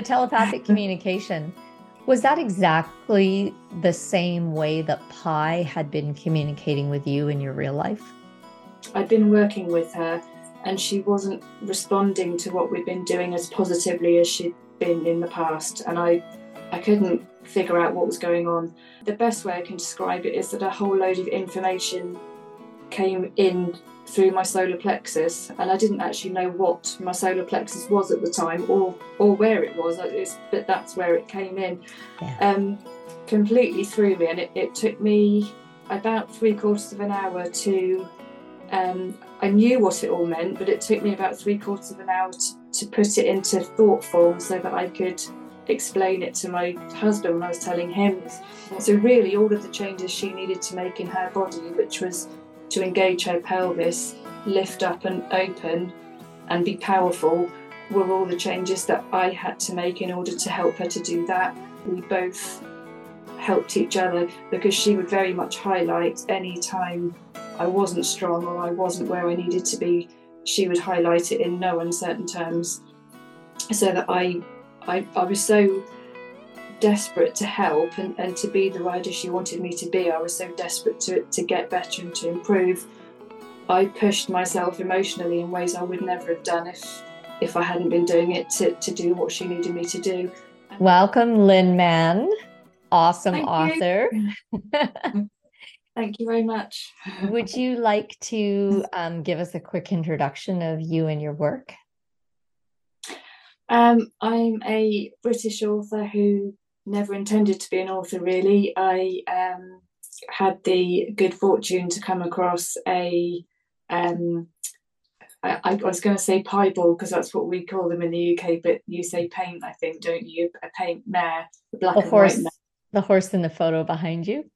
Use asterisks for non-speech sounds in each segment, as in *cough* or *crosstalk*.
the telepathic *laughs* communication. Was that exactly the same way that Pi had been communicating with you in your real life? I'd been working with her and she wasn't responding to what we'd been doing as positively as she'd been in the past. And I, I couldn't figure out what was going on. The best way I can describe it is that a whole load of information came in through my solar plexus, and I didn't actually know what my solar plexus was at the time or or where it was. It's, but that's where it came in, yeah. um, completely through me, and it, it, took me about three quarters of an hour to. Um, I knew what it all meant, but it took me about three quarters of an hour to, to put it into thought form so that I could explain it to my husband when I was telling him. So, really, all of the changes she needed to make in her body, which was to engage her pelvis, lift up and open, and be powerful, were all the changes that I had to make in order to help her to do that. We both helped each other because she would very much highlight any time I wasn't strong or I wasn't where I needed to be. She would highlight it in no uncertain terms so that I I, I was so desperate to help and, and to be the rider she wanted me to be. I was so desperate to, to get better and to improve. I pushed myself emotionally in ways I would never have done if if I hadn't been doing it to, to do what she needed me to do. Welcome, Lynn Mann, awesome Thank author. *laughs* Thank you very much. Would you like to *laughs* um, give us a quick introduction of you and your work? Um, I'm a British author who never intended to be an author, really. I um, had the good fortune to come across a. Um, I, I was going to say piebald because that's what we call them in the UK, but you say paint, I think, don't you? A paint mare, the black the horse, mare. The horse in the photo behind you.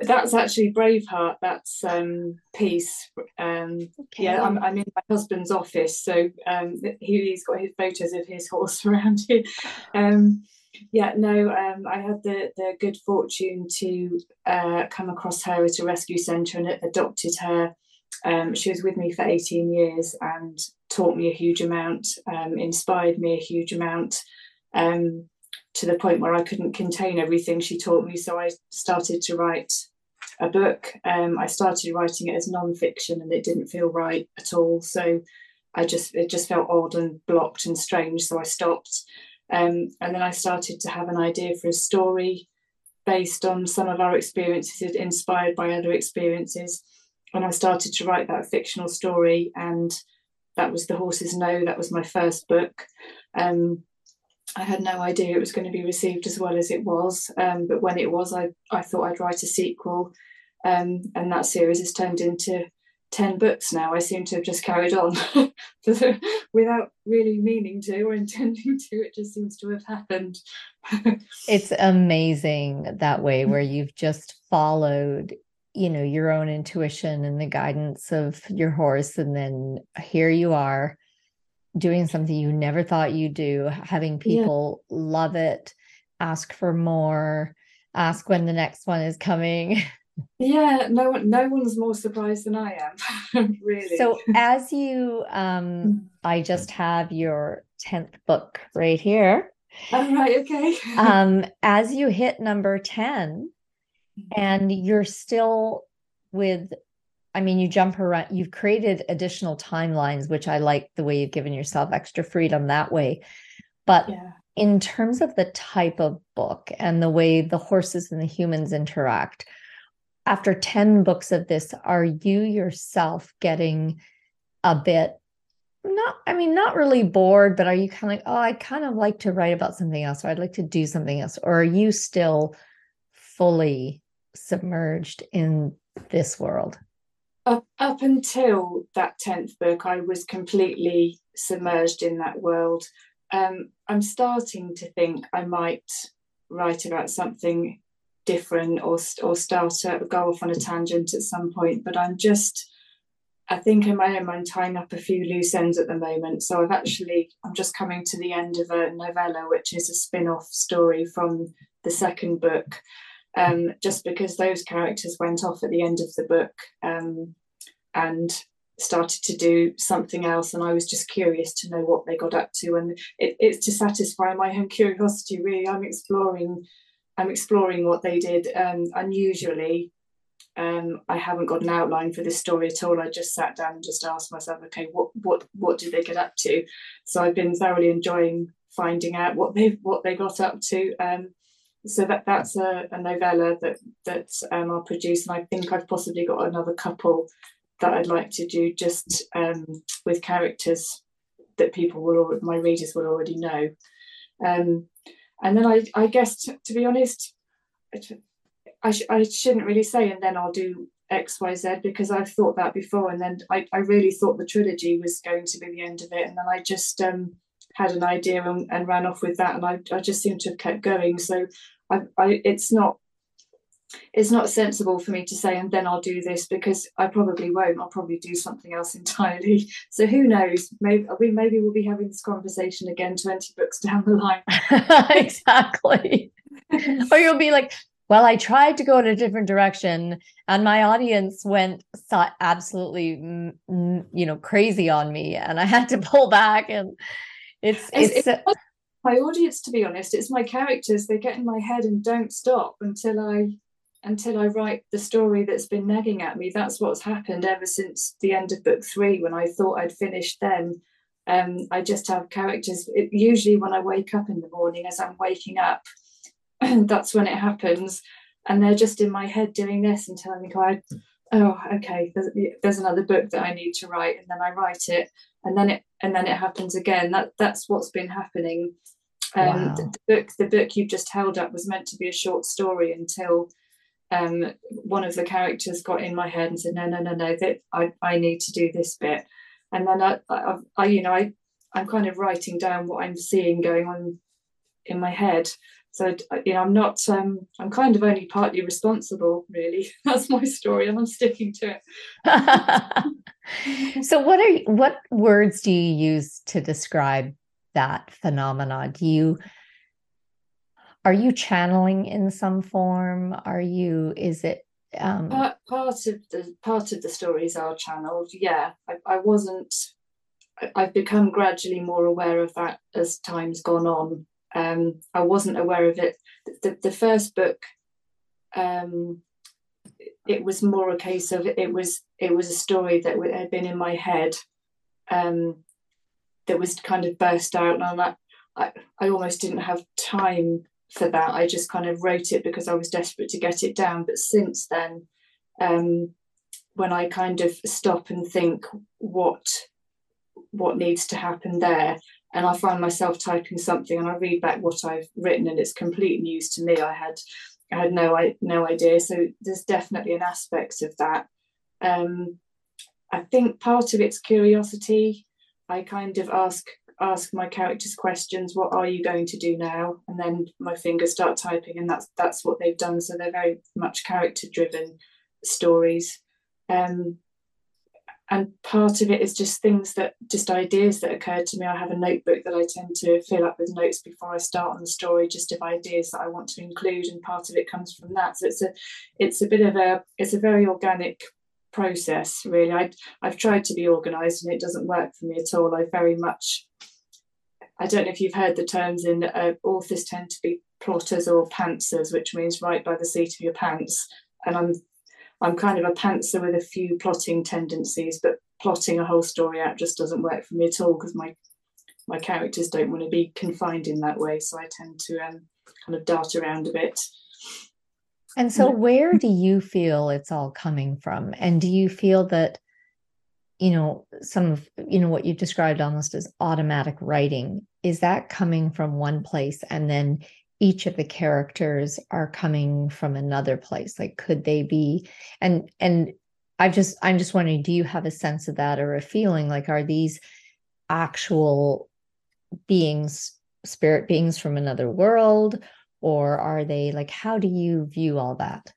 That's actually Braveheart. That's um, piece. Um, okay. Yeah, I'm, I'm in my husband's office, so um, he, has got his photos of his horse *laughs* around here. Um, yeah, no, um, I had the, the good fortune to uh, come across her at a rescue centre and adopted her. Um, she was with me for 18 years and taught me a huge amount, um, inspired me a huge amount. Um, to the point where I couldn't contain everything she taught me. So I started to write a book. Um, I started writing it as non-fiction, and it didn't feel right at all. So I just it just felt odd and blocked and strange. So I stopped, um, and then I started to have an idea for a story based on some of our experiences, inspired by other experiences. And I started to write that fictional story, and that was the horses know. That was my first book. Um, I had no idea it was going to be received as well as it was. Um, but when it was, I, I thought I'd write a sequel. Um, and that series has turned into 10 books now. I seem to have just carried on *laughs* without really meaning to or *laughs* intending to. It just seems to have happened. *laughs* it's amazing that way where you've just followed you know your own intuition and the guidance of your horse and then here you are doing something you never thought you'd do, having people yeah. love it, ask for more, ask when the next one is coming. Yeah, no one no one's more surprised than I am, *laughs* really. So as you um mm. I just have your 10th book right here. All right, okay. *laughs* um as you hit number 10 mm. and you're still with I mean, you jump around, you've created additional timelines, which I like the way you've given yourself extra freedom that way. But yeah. in terms of the type of book and the way the horses and the humans interact, after 10 books of this, are you yourself getting a bit not i mean not really bored but are you kind of like oh i kind of like to write about something else or i'd like to do something else or are you still fully submerged in this world up, up until that 10th book, I was completely submerged in that world. Um, I'm starting to think I might write about something different or, or start to go off on a tangent at some point, but I'm just, I think in my own mind, tying up a few loose ends at the moment. So I've actually, I'm just coming to the end of a novella, which is a spin off story from the second book um, just because those characters went off at the end of the book. Um, and started to do something else and I was just curious to know what they got up to and it, it's to satisfy my own curiosity really I'm exploring I'm exploring what they did um, unusually. Um, I haven't got an outline for this story at all. I just sat down and just asked myself okay what what what did they get up to? So I've been thoroughly enjoying finding out what they what they got up to. Um, so that that's a, a novella that that um, I'll produce and I think I've possibly got another couple that I'd like to do just um, with characters that people will my readers will already know. And then I, I guess t- to be honest, I, sh- I shouldn't really say, and then I'll do X, Y, Z because I've thought that before. And then I, I really thought the trilogy was going to be the end of it. And then I just um, had an idea and, and ran off with that. And I, I just seem to have kept going. So I, I, it's not it's not sensible for me to say and then I'll do this because I probably won't. I'll probably do something else *laughs* entirely. So who knows? Maybe we maybe we'll be having this conversation again 20 books down the line. *laughs* exactly. *laughs* or you'll be like, well, I tried to go in a different direction and my audience went absolutely you know crazy on me and I had to pull back and it's it's, it's, it's my audience to be honest it's my characters they get in my head and don't stop until i until I write the story that's been nagging at me. That's what's happened ever since the end of book three, when I thought I'd finished then. Um, I just have characters. It, usually, when I wake up in the morning, as I'm waking up, *clears throat* that's when it happens. And they're just in my head doing this until I think, oh, oh okay, there's, there's another book that I need to write. And then I write it. And then it and then it happens again. That that's what's been happening. Um, wow. the, the book the book you've just held up was meant to be a short story until um, one of the characters got in my head and said, no, no, no, no, that I, I need to do this bit. And then I, I, I, you know, I, I'm kind of writing down what I'm seeing going on in my head. So, you know, I'm not, um, I'm kind of only partly responsible, really. *laughs* That's my story and I'm sticking to it. *laughs* so what are, what words do you use to describe that phenomena? Do you, are you channeling in some form are you is it um part, part of the part of the stories are channeled yeah I, I wasn't I've become gradually more aware of that as time's gone on. Um, I wasn't aware of it. The, the first book, um, it was more a case of it was it was a story that had been in my head, um, that was kind of burst out, and I, I I almost didn't have time for that. I just kind of wrote it because I was desperate to get it down. But since then, um, when I kind of stop and think what what needs to happen there, and I find myself typing something and I read back what I've written and it's complete news to me. I had I had no I no idea. So there's definitely an aspect of that. Um, I think part of it's curiosity. I kind of ask ask my characters questions what are you going to do now? And then my fingers start typing and that's that's what they've done. So they're very much character driven stories. Um, and part of it is just things that just ideas that occurred to me. I have a notebook that i tend to fill up with notes before i start on the story just of ideas that i want to include and part of it comes from that. So it's a it's a bit of a it's a very organic process really. I, i've tried to be organized and it doesn't work for me at all. I very much I don't know if you've heard the terms in uh, authors tend to be plotters or pantsers, which means write by the seat of your pants. And I'm I'm kind of a pantser with a few plotting tendencies, but plotting a whole story out just doesn't work for me at all because my my characters don't want to be confined in that way. So I tend to um, kind of dart around a bit. And so, where do you feel it's all coming from? And do you feel that you know some of you know what you described almost as automatic writing is that coming from one place and then each of the characters are coming from another place? Like could they be and and i just i'm just wondering do you have a sense of that or a feeling? Like are these actual beings spirit beings from another world or are they like how do you view all that?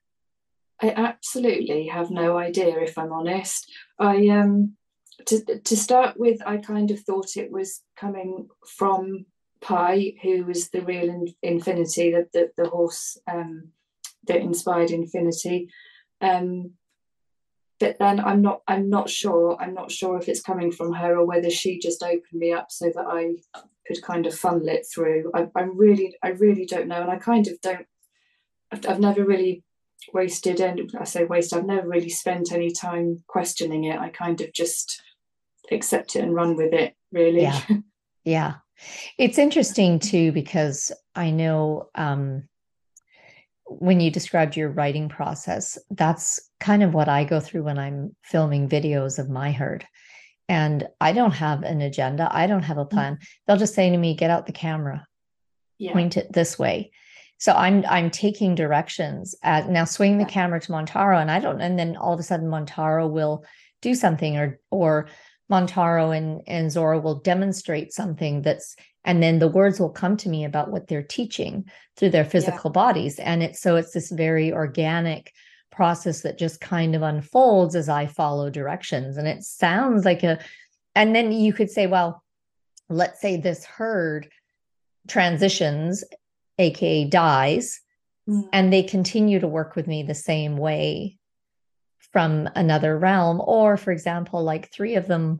I absolutely have no idea if I'm honest. I um to to start with, I kind of thought it was coming from Pi, who was the real in, infinity, the, the, the horse um, that inspired infinity. Um, but then I'm not I'm not sure I'm not sure if it's coming from her or whether she just opened me up so that I could kind of funnel it through. I, I really I really don't know, and I kind of don't. I've, I've never really wasted and I say waste. I've never really spent any time questioning it. I kind of just accept it and run with it. Really. Yeah. Yeah. It's interesting too because I know um, when you described your writing process, that's kind of what I go through when I'm filming videos of my herd. And I don't have an agenda, I don't have a mm. plan. They'll just say to me, get out the camera, yeah. point it this way. So I'm I'm taking directions at now swing the camera to Montaro and I don't and then all of a sudden Montaro will do something or or Montaro and, and Zora will demonstrate something that's and then the words will come to me about what they're teaching through their physical yeah. bodies and it's so it's this very organic process that just kind of unfolds as i follow directions and it sounds like a and then you could say well let's say this herd transitions aka dies mm. and they continue to work with me the same way from another realm or for example like three of them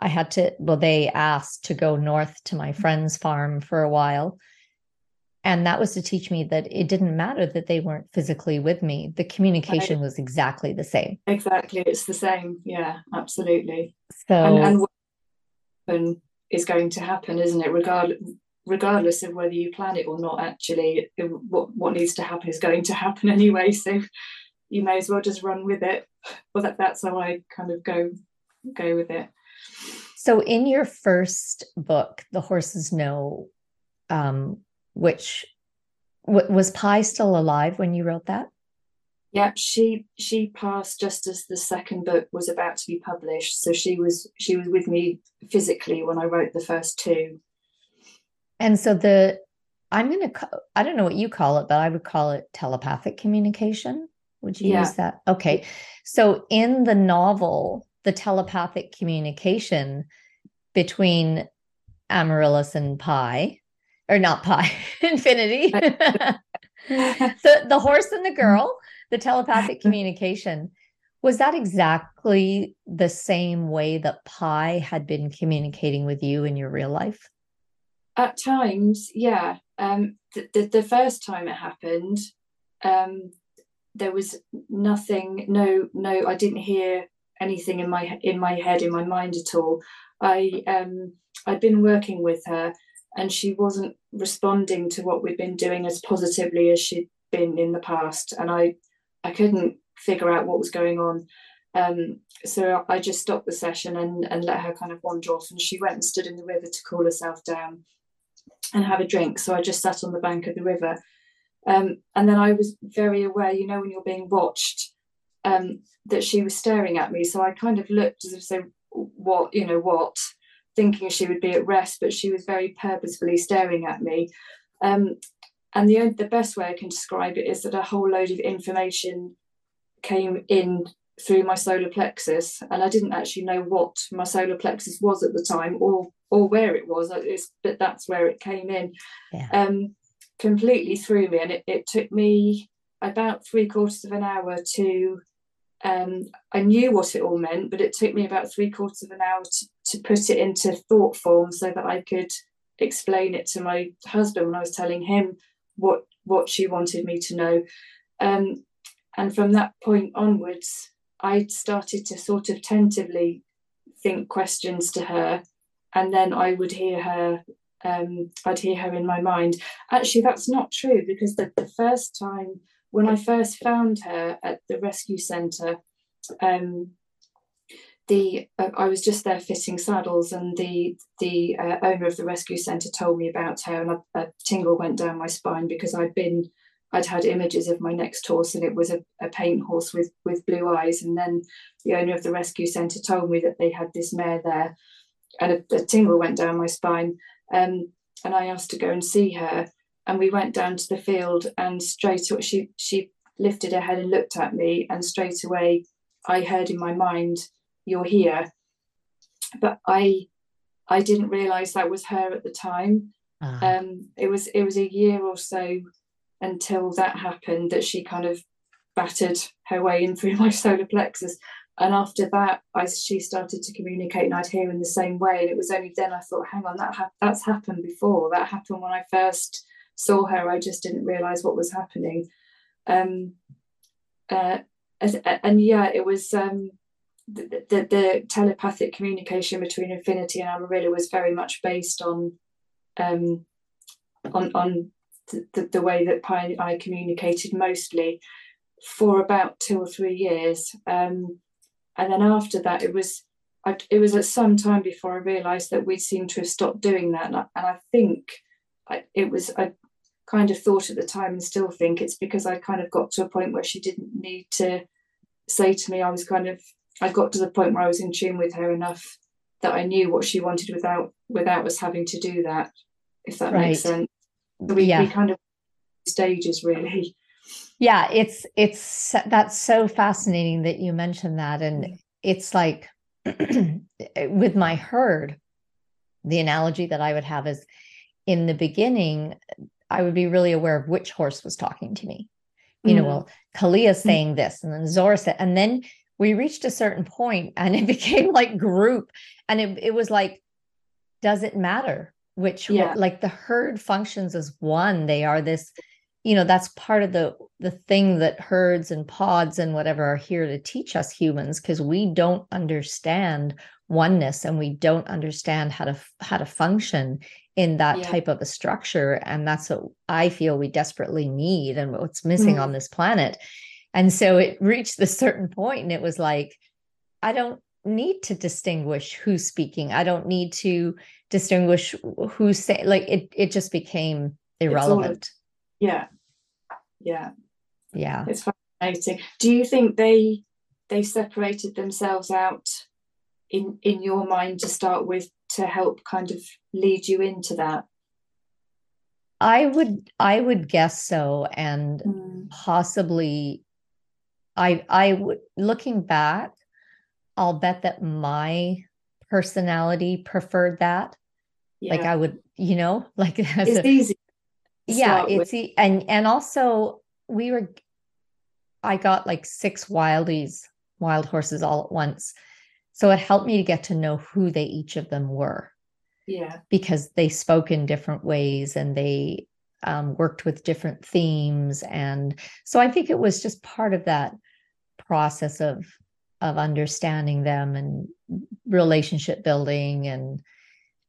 I had to, well, they asked to go north to my friend's farm for a while. And that was to teach me that it didn't matter that they weren't physically with me. The communication right. was exactly the same. Exactly. It's the same. Yeah, absolutely. So, and, and is going to happen, isn't it? Regardless, regardless of whether you plan it or not, actually, what, what needs to happen is going to happen *laughs* anyway. So you may as well just run with it. *laughs* Well, that, that's how I kind of go go with it. So, in your first book, The Horses Know, um, which w- was Pi still alive when you wrote that? Yeah, she she passed just as the second book was about to be published. So she was she was with me physically when I wrote the first two. And so the I'm gonna I don't know what you call it, but I would call it telepathic communication. Would you yeah. use that? Okay. So in the novel, the telepathic communication between Amaryllis and Pi, or not Pi, *laughs* Infinity. *laughs* so the horse and the girl, the telepathic *laughs* communication, was that exactly the same way that Pi had been communicating with you in your real life? At times, yeah. Um, the, the, the first time it happened, um, there was nothing, no, no, I didn't hear anything in my in my head in my mind at all i um i'd been working with her and she wasn't responding to what we'd been doing as positively as she'd been in the past and i i couldn't figure out what was going on um, so I just stopped the session and, and let her kind of wander off. And she went and stood in the river to cool herself down and have a drink. So I just sat on the bank of the river. Um, and then I was very aware, you know, when you're being watched, um, that she was staring at me. So I kind of looked as if say, what, you know, what, thinking she would be at rest, but she was very purposefully staring at me. Um, and the the best way I can describe it is that a whole load of information came in through my solar plexus, and I didn't actually know what my solar plexus was at the time, or or where it was. It's, but that's where it came in, yeah. um, completely threw me, and it, it took me about three quarters of an hour to um, I knew what it all meant, but it took me about three quarters of an hour to, to put it into thought form so that I could explain it to my husband when I was telling him what what she wanted me to know. Um, and from that point onwards, I started to sort of tentatively think questions to her, and then I would hear her. Um, I'd hear her in my mind. Actually, that's not true because the, the first time when I first found her at the rescue centre, um, the uh, I was just there fitting saddles, and the the uh, owner of the rescue centre told me about her, and a, a, tingle went down my spine because I'd been I'd had images of my next horse, and it was a, a paint horse with with blue eyes, and then the owner of the rescue centre told me that they had this mare there, and a, a tingle went down my spine, um, and I asked to go and see her, and we went down to the field and straight away she she lifted her head and looked at me and straight away I heard in my mind you're here. But I I didn't realize that was her at the time. Uh-huh. um it was it was a year or so until that happened that she kind of battered her way in through *laughs* my solar plexus and after that I she started to communicate and I'd hear in the same way. And it was only then I thought hang on that ha- that's happened before. That happened when I first saw her. I just didn't realize what was happening. Um uh, and, and yeah it was um the, the, the, telepathic communication between Infinity and Amarilla was very much based on um, on on the, the, way that Pi I communicated mostly for about two or three years, um, and then after that it was I, it was at some time before I realised that we seemed to have stopped doing that, and I, and I think I, it was I kind of thought at the time and still think it's because I kind of got to a point where she didn't need to say to me I was kind of I got to the point where I was in tune with her enough that I knew what she wanted without without us having to do that, if that right. makes sense. So we, yeah. we kind of stages really. Yeah, it's it's that's so fascinating that you mentioned that. And it's like *clears throat* with my herd, the analogy that I would have is in the beginning, I would be really aware of which horse was talking to me. You mm know, well, Kalia mm. saying this, and then Zora said, and then we reached a certain point and it *laughs* became like group and it, it was like does it matter which yeah. like the herd functions as one they are this you know that's part of the the thing that herds and pods and whatever are here to teach us humans because we don't understand oneness and we don't understand how to how to function in that yeah. type of a structure and that's what i feel we desperately need and what's missing mm. on this planet and so it reached this certain point and it was like, I don't need to distinguish who's speaking. I don't need to distinguish who's saying like it it just became irrelevant. Yeah. Yeah. Yeah. It's fascinating. Do you think they they separated themselves out in in your mind to start with to help kind of lead you into that? I would I would guess so and mm. possibly I I would looking back, I'll bet that my personality preferred that. Yeah. Like I would, you know, *laughs* like it's a, easy. Yeah, it's e- and and also we were I got like six wildies, wild horses all at once. So it helped me to get to know who they each of them were. Yeah. Because they spoke in different ways and they um, worked with different themes. And so I think it was just part of that process of of understanding them and relationship building and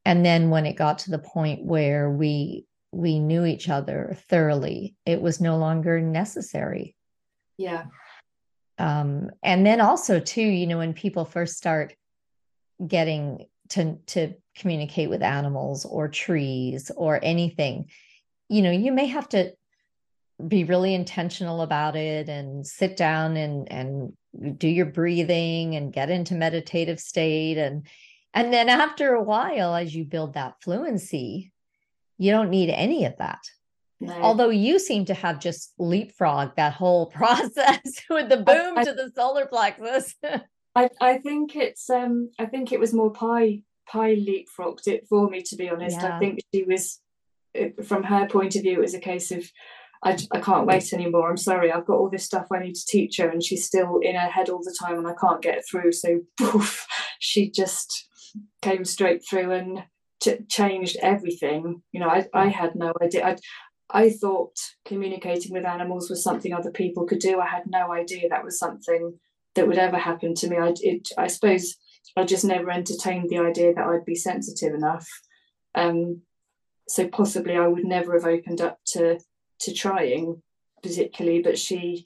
and then when it got to the point where we we knew each other thoroughly. It was no longer necessary. Yeah. Um and then also too you know when people first start getting to to communicate with animals or trees or anything you know you may have to be really intentional about it and sit down and and do your breathing and get into meditative state. And and then after a while as you build that fluency you don't need any of that no. although you seem to have just leapfrogged that whole *laughs* process with the boom I, I, to the solar plexus *laughs* I, I think it's um i think it was more pie pie leapfrogged it for me to be honest yeah. i think she was from her point of view it was a case of I, I can't wait anymore. I'm sorry, I've got all this stuff I need to teach her, and she's still in her head all the time, and I can't get through. So, *laughs* poof, she just came straight through and ch- changed everything. You know, I, I had no idea. I, I thought communicating with animals was something other people could do. I had no idea that was something that would ever happen to me. I, it, I suppose I just never entertained the idea that I'd be sensitive enough. Um, so possibly I would never have opened up to to trying particularly, but she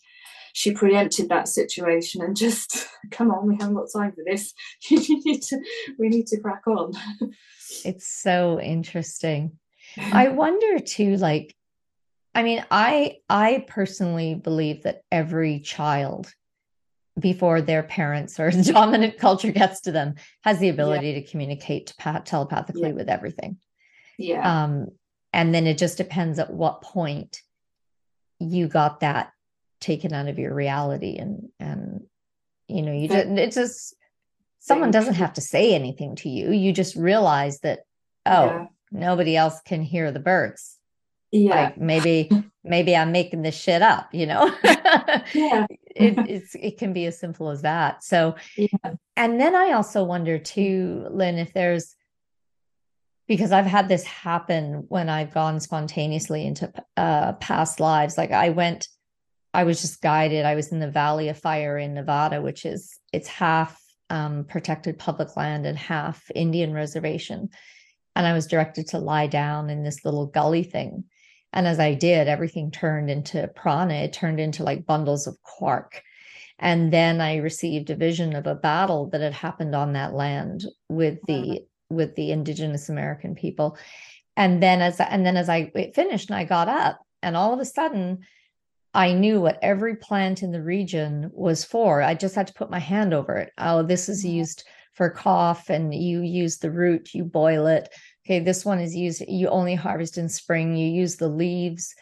she preempted that situation and just *laughs* come on, we haven't got time for this. *laughs* you need to we need to crack on. *laughs* it's so interesting. I *laughs* wonder too, like, I mean, I I personally believe that every child before their parents or *laughs* dominant culture gets to them has the ability yeah. to communicate telepathically yeah. with everything. Yeah. Um, and then it just depends at what point you got that taken out of your reality and and you know you just it's just someone doesn't have to say anything to you you just realize that oh yeah. nobody else can hear the birds Yeah. Like maybe *laughs* maybe I'm making this shit up, you know? *laughs* yeah. it, *laughs* it's it can be as simple as that. So Yeah. and then I also wonder too, Lynn, if there's because I've had this happen when I've gone spontaneously into uh, past lives. Like I went, I was just guided. I was in the Valley of Fire in Nevada, which is it's half um, protected public land and half Indian reservation. And I was directed to lie down in this little gully thing. And as I did, everything turned into prana. It turned into like bundles of quark. And then I received a vision of a battle that had happened on that land with the with the indigenous American people. And then as and then as I finished and I got up and all of a sudden I knew what every plant in the region was for. I just had to put my hand over it. Oh, this is used for cough and you use the root, you boil it. Okay, this one is used you only harvest in spring, you use the leaves.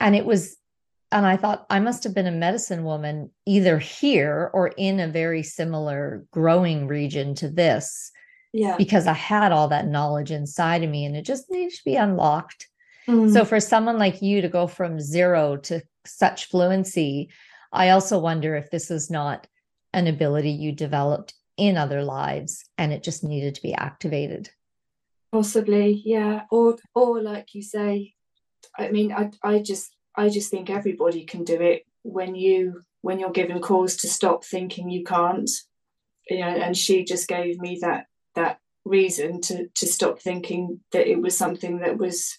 And it was and I thought I must have been a medicine woman either here or in a very similar growing region to this Yeah. because I had all that knowledge inside of me and it just needed to be unlocked. Mm. So for someone like you to go from zero to such fluency, I also wonder if this is not an ability you developed in other lives and it just needed to be activated. Possibly, yeah. Or or like you say, I mean, I I just I just think everybody can do it when you when you're given cause to stop thinking you can't. You know, and she just gave me that that reason to to stop thinking that it was something that was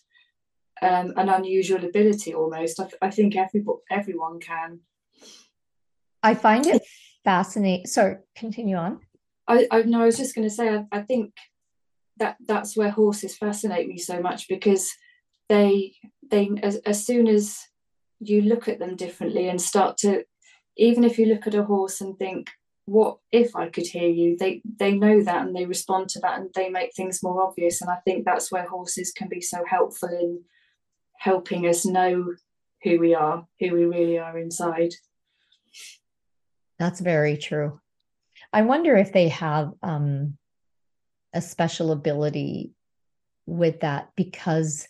um, an unusual ability almost. I, I think every everyone can. I find it fascinating. Sorry, continue on. I, I no, I was just going to say, I, I think that that's where horses fascinate me so much because they they as, as soon as you look at them differently and start to even if you look at a horse and think what if i could hear you they they know that and they respond to that and they make things more obvious and i think that's where horses can be so helpful in helping us know who we are who we really are inside That's very true. I wonder if they have um, a special ability with that because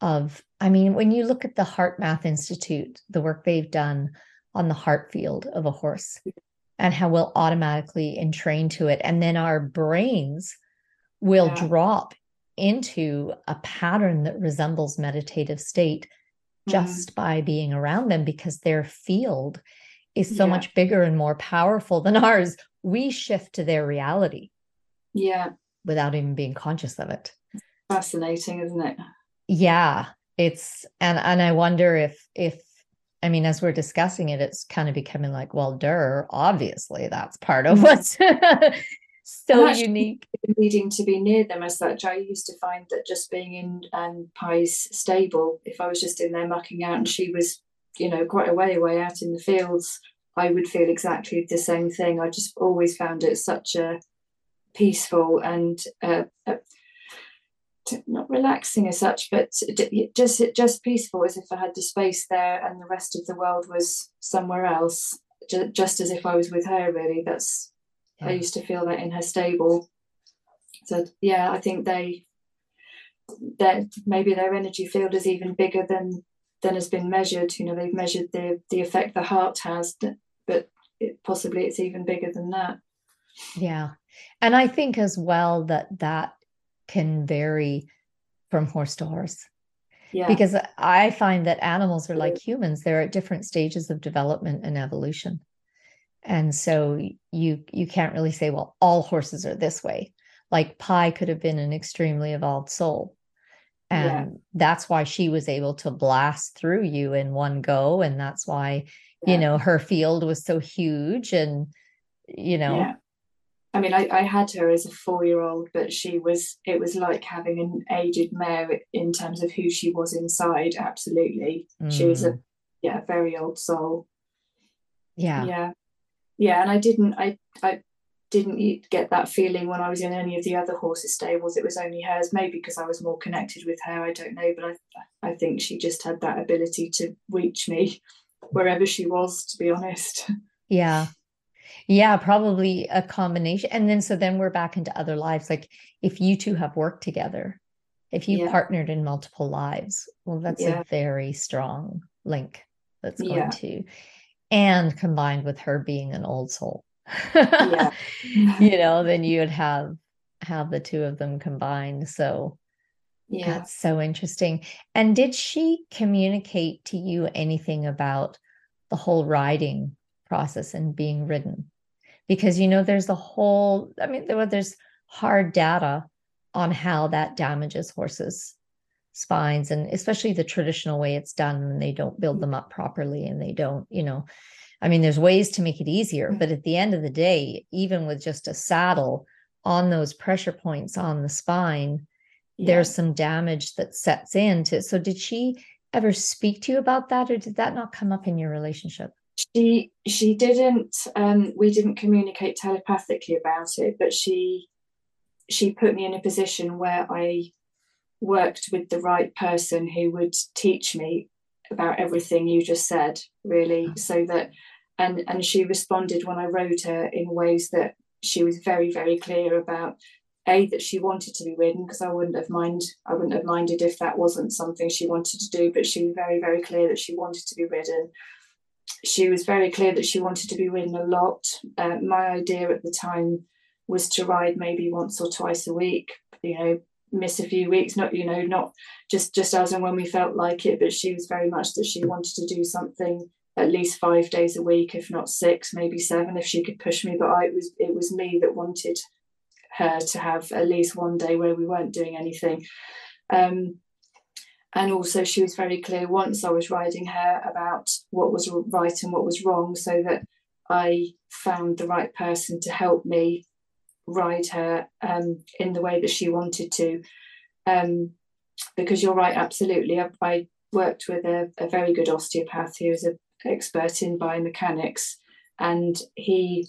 of, I mean, when you look at the HeartMath Institute, the work they've done on the heart field of a horse and how we'll automatically entrain to it. And then our brains will Yeah. drop into a pattern that resembles meditative state Mhm. just by being around them because their field is so Yeah. much bigger and more powerful than ours. We shift to their reality yeah without even being conscious of it. fascinating isn't it Yeah, it's and and I wonder if if I mean as we're discussing it, it's kind of becoming like, well, der, obviously that's part of Mhm. what's *laughs* so And unique. needing to be near them as such. I used to find that just being in um, Pie's stable, if I was just in there mucking out and she was, you know, quite a way away out in the fields, I would feel exactly the same thing. I just always found it such a peaceful and uh, uh, not relaxing as such, but just just peaceful, as if I had the space there and the rest of the world was somewhere else. Just as if I was with her, really. That's I used to feel that in her stable. So yeah, I think they that maybe their energy field is even bigger than than has been measured. You know, they've measured the the effect the heart has, but it, possibly it's even bigger than that. Yeah. And I think as well that that can vary from horse to horse. Yeah, because I find that animals are like humans; they're at different stages of development and evolution, and so you you can't really say, well, all horses are this way. Like Pi could have been an extremely evolved soul, and Yeah. that's why she was able to blast through you in one go, and that's why you know her field was so huge, and you know, yeah. I mean, I, I had her as a four year old, but she was, it was like having an aged mare in terms of who she was inside. Absolutely. She was a, mm, yeah, very old soul. yeah, yeah yeah and i didn't i i didn't get that feeling when i was in any of the other horses stables it was only hers maybe because i was more connected with her i don't know but i i think she just had that ability to reach me *laughs* wherever she was to be honest *laughs* Yeah. Yeah, probably a combination. And then so then we're back into other lives. Like if you two have worked together, if you Yeah. partnered in multiple lives well that's Yeah. a very strong link that's going Yeah. to and combined with her being an old soul. Yeah. *laughs* you know then you'd have have the two of them combined. So yeah. that's so interesting. And did she communicate to you anything about the whole riding process and being ridden because you know there's a whole i mean there, there's hard data on how that damages horses spines and especially the traditional way it's done and they don't build them up properly and they don't you know i mean there's ways to make it easier but at the end of the day even with just a saddle on those pressure points on the spine Yeah. there's some damage that sets into so did she ever speak to you about that or did that not come up in your relationship she she didn't um we didn't communicate telepathically about it but she she put me in a position where i worked with the right person who would teach me about everything you just said really so that and and she responded when i wrote her in ways that she was very very clear about a that she wanted to be ridden because i wouldn't have mind i wouldn't have minded if that wasn't something she wanted to do but she was very very clear that she wanted to be ridden she was very clear that she wanted to be ridden a lot. Uh, my idea at the time was to ride maybe once or twice a week. You know, miss a few weeks, not you know, not just just as and when we felt like it. But she was very much that she wanted to do something at least five days a week, if not six, maybe seven, if she could push me. But I, it was it was me that wanted her to have at least one day where we weren't doing anything. Um, and also she was very clear once I was riding her about what was right and what was wrong, so that I found the right person to help me ride her um, in the way that she wanted to. Um, because you're right, absolutely. I, I worked with a, a very good osteopath who was an expert in biomechanics, and he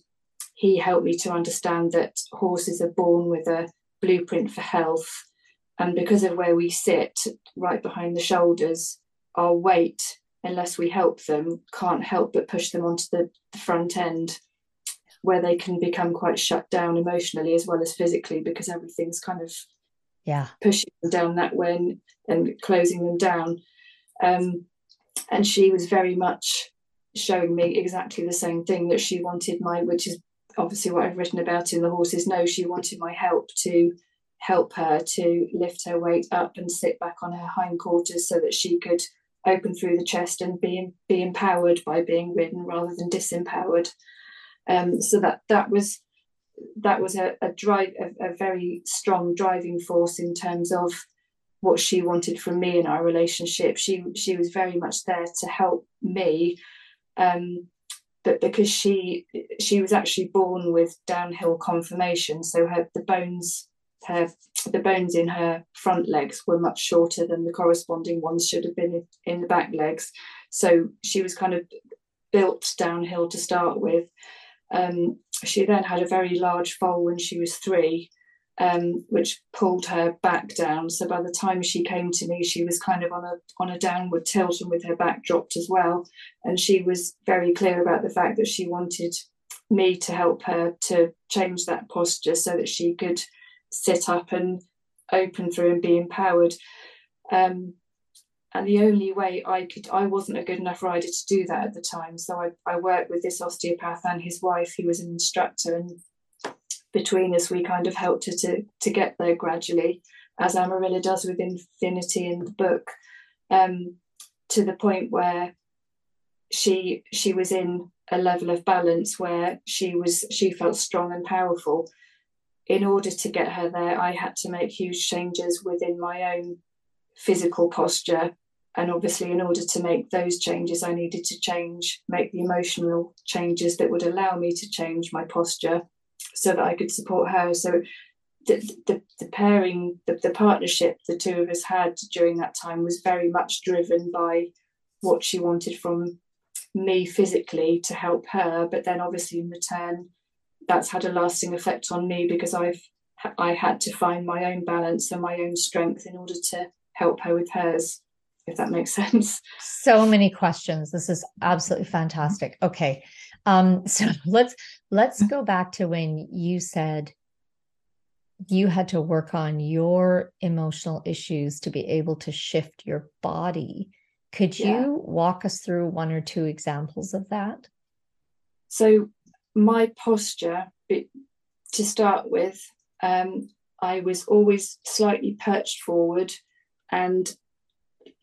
he helped me to understand that horses are born with a blueprint for health and because of where we sit right behind the shoulders our weight unless we help them can't help but push them onto the, the front end where they can become quite shut down emotionally as well as physically because everything's kind of yeah pushing them down that way and, and closing them down um, and she was very much showing me exactly the same thing that she wanted my which is obviously what i've written about in the horses know she wanted my help to help her to lift her weight up and sit back on her hindquarters so that she could open through the chest and be be empowered by being ridden rather than disempowered. Um, so that that was that was a, a drive a, a, very strong driving force in terms of what she wanted from me in our relationship. She she was very much there to help me. Um, but because she she was actually born with downhill conformation, so her the bones her the bones in her front legs were much shorter than the corresponding ones should have been in the back legs. So she was kind of built downhill to start with. Um, she then had a very large foal when she was three, um, which pulled her back down. So by the time she came to me, she was kind of on a on a downward tilt and with her back dropped as well. And she was very clear about the fact that she wanted me to help her to change that posture so that she could sit up and open through and be empowered. Um, and the only way I could, I wasn't a good enough rider to do that at the time. So I, I worked with this osteopath and his wife, who was an instructor, and between us, we kind of helped her to to get there gradually, as Amarilla does with Infinity in the book, um, to the point where she she was in a level of balance where she was she felt strong and powerful in order to get her there, I had to make huge changes within my own physical posture. And obviously, in order to make those changes, I needed to change, make the emotional changes that would allow me to change my posture so that I could support her. So, the, the, the pairing, the, the partnership the two of us had during that time was very much driven by what she wanted from me physically to help her, but then obviously in return, that's had a lasting effect on me because I've I had to find my own balance and my own strength in order to help her with hers if that makes *laughs* sense so many questions this is absolutely fantastic okay um *laughs* so let's let's go back to when you said you had to work on your emotional issues to be able to shift your body. Could you yeah. walk us through one or two examples of that? So, my posture, to start with, um, I was always slightly perched forward and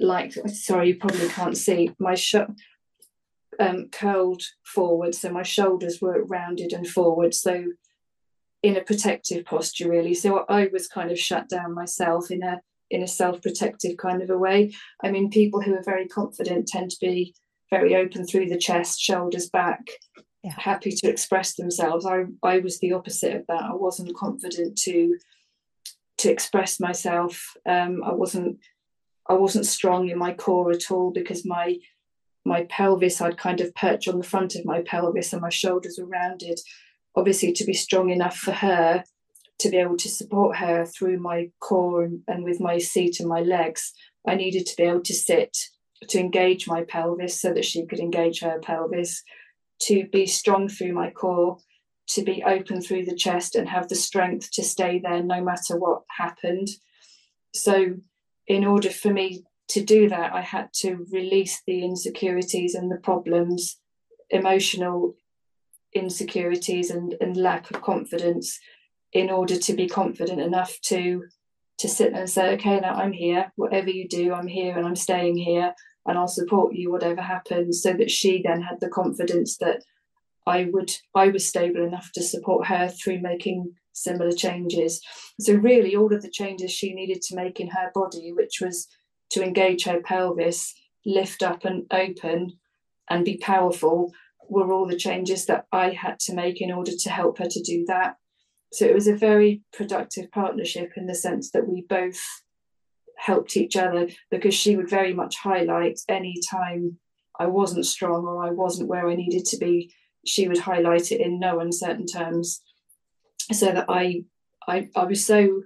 like sorry you probably can't see my sh- um, curled forward. So my shoulders were rounded and forward so in a protective posture really. So i was kind of shut down myself in a in a self-protective kind of a way. I mean people who are very confident tend to be very open through the chest shoulders back yeah. happy to express themselves. I i was the opposite of that. I wasn't confident to to express myself. Um, i wasn't I wasn't strong in my core at all because my my pelvis I'd kind of perch on the front of my pelvis and my shoulders were rounded. Obviously, to be strong enough for her to be able to support her through my core and, and with my seat and my legs, I needed to be able to sit to engage my pelvis so that she could engage her pelvis, to be strong through my core, to be open through the chest and have the strength to stay there no matter what happened. So in order for me to do that, I had to release the insecurities and the problems, emotional insecurities and, and lack of confidence in order to be confident enough to to sit there and say, okay, now I'm here, whatever you do, I'm here and I'm staying here and I'll support you, whatever happens, so that she then had the confidence that I would I was stable enough to support her through making similar changes. So, really, all of the changes she needed to make in her body, which was to engage her pelvis, lift up and open, and be powerful, were all the changes that I had to make in order to help her to do that. So, it was a very productive partnership in the sense that we both helped each other because she would very much highlight any time I wasn't strong or I wasn't where I needed to be. She would highlight it in no uncertain terms so that I, I, I was so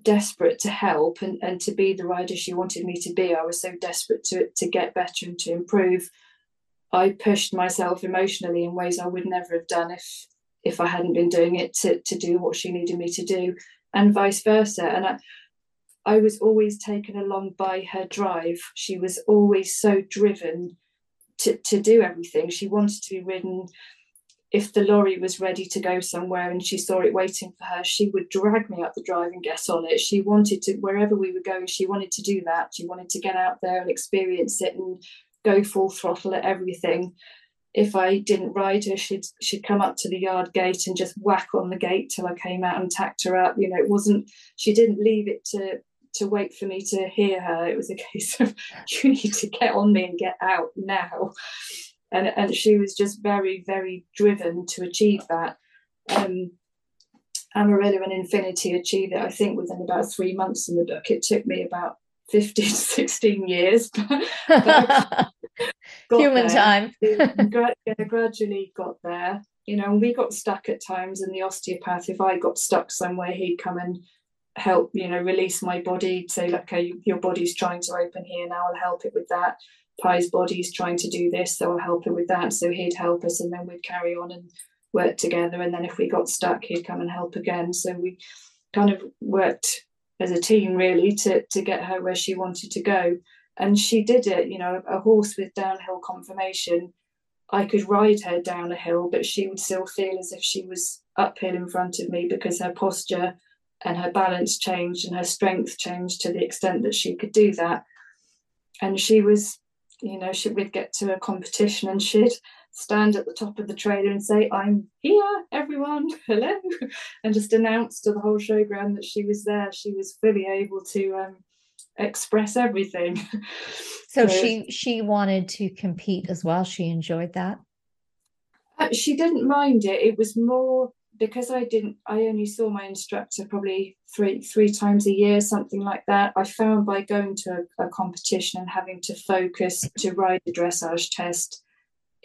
desperate to help and, and to be the rider she wanted me to be. I was so desperate to to get better and to improve. I pushed myself emotionally in ways I would never have done if if I hadn't been doing it to to do what she needed me to do, and vice versa. And I, I was always taken along by her drive. She was always so driven to, to do everything. She wanted to be ridden if the lorry was ready to go somewhere and she saw it waiting for her, she would drag me up the drive and get on it. She wanted to, wherever we were going, she wanted to do that. She wanted to get out there and experience it and go full throttle at everything. If I didn't ride her, she'd she'd come up to the yard gate and just whack on the gate till I came out and tacked her up. You know, it wasn't. She didn't leave it to to wait for me to hear her. It was a case of *laughs* you need to get on me and get out now and and she was just very very driven to achieve that. Um, Amarillo and Infinity achieved it, I think, within about three months in the book. It took me about 15 *laughs* 16 years. *laughs* Human time. gradually got there. You know, and we got stuck at times, and the osteopath, if I got stuck somewhere, he'd come and help, you know, release my body, say, okay, your body's trying to open here, now I'll help it with that. Pi's body's trying to do this, so I'll help her with that. So he'd help us, and then we'd carry on and work together. And then if we got stuck, he'd come and help again. So we kind of worked as a team really to to get her where she wanted to go. And she did it. You know, a horse with downhill conformation. I could ride her down a hill, but she would still feel as if she was uphill in front of me because her posture and her balance changed and her strength changed to the extent that she could do that. And she was you know, she would get to a competition and she'd stand at the top of the trailer and say, I'm here, everyone, *laughs* hello, and just announce to the whole showground that she was there. She was fully able to um, express everything. So, so she she wanted to compete as well. She enjoyed that. Uh, she didn't mind it. It was more because I didn't, I only saw my instructor probably three three times a year, something like that. I found by going to a, a competition and having to focus to ride the dressage test,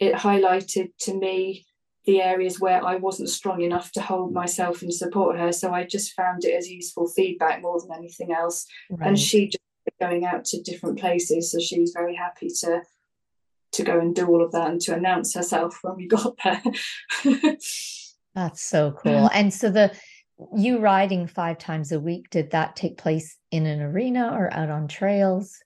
it highlighted to me the areas where I wasn't strong enough to hold myself and support her. So I just found it as useful feedback more than anything else. Right. And she just going out to different places, so she was very happy to to go and do all of that and to announce herself when we got there. *laughs* That's so cool. And so the you riding five times a week, did that take place in an arena or out on trails?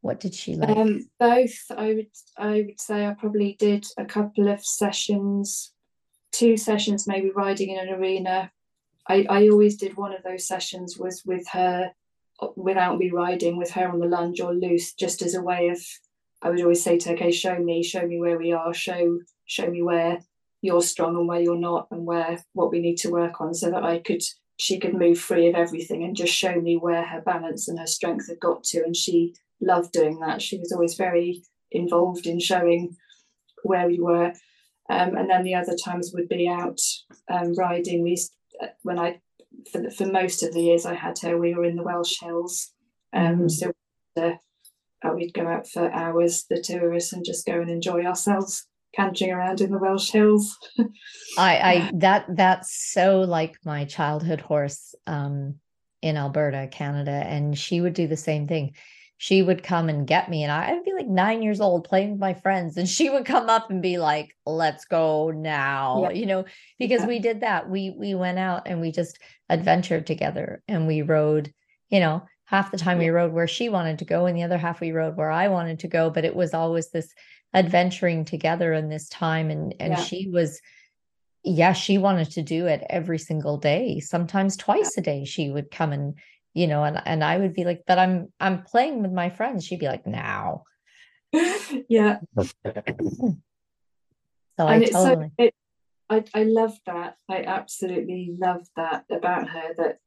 What did she like? Um, both. I would I would say I probably did a couple of sessions, two sessions maybe riding in an arena. I, I always did one of those sessions was with her without me riding with her on the lunge or loose, just as a way of I would always say to her, okay, show me, show me where we are, show show me where you're strong and where you're not and where what we need to work on so that I could she could move free of everything and just show me where her balance and her strength had got to. And she loved doing that. She was always very involved in showing where we were. Um, and then the other times would be out um, riding. We uh, when I for, the, for most of the years I had her we were in the Welsh Hills. Um, mm-hmm. so uh, we'd go out for hours the two of us and just go and enjoy ourselves cantering around in the Welsh hills. I, *laughs* I that that's so like my childhood horse um, in Alberta, Canada, and she would do the same thing. She would come and get me, and I'd be like nine years old playing with my friends, and she would come up and be like, "Let's go now," yeah. you know, because yeah. we did that. We we went out and we just adventured together, and we rode. You know, half the time we rode where she wanted to go, and the other half we rode where I wanted to go. But it was always this adventuring together in this time and and yeah. she was yeah she wanted to do it every single day sometimes twice a day she would come and you know and and I would be like but I'm I'm playing with my friends she'd be like now *laughs* yeah *clears throat* so and I totally so, it, I I love that I absolutely love that about her that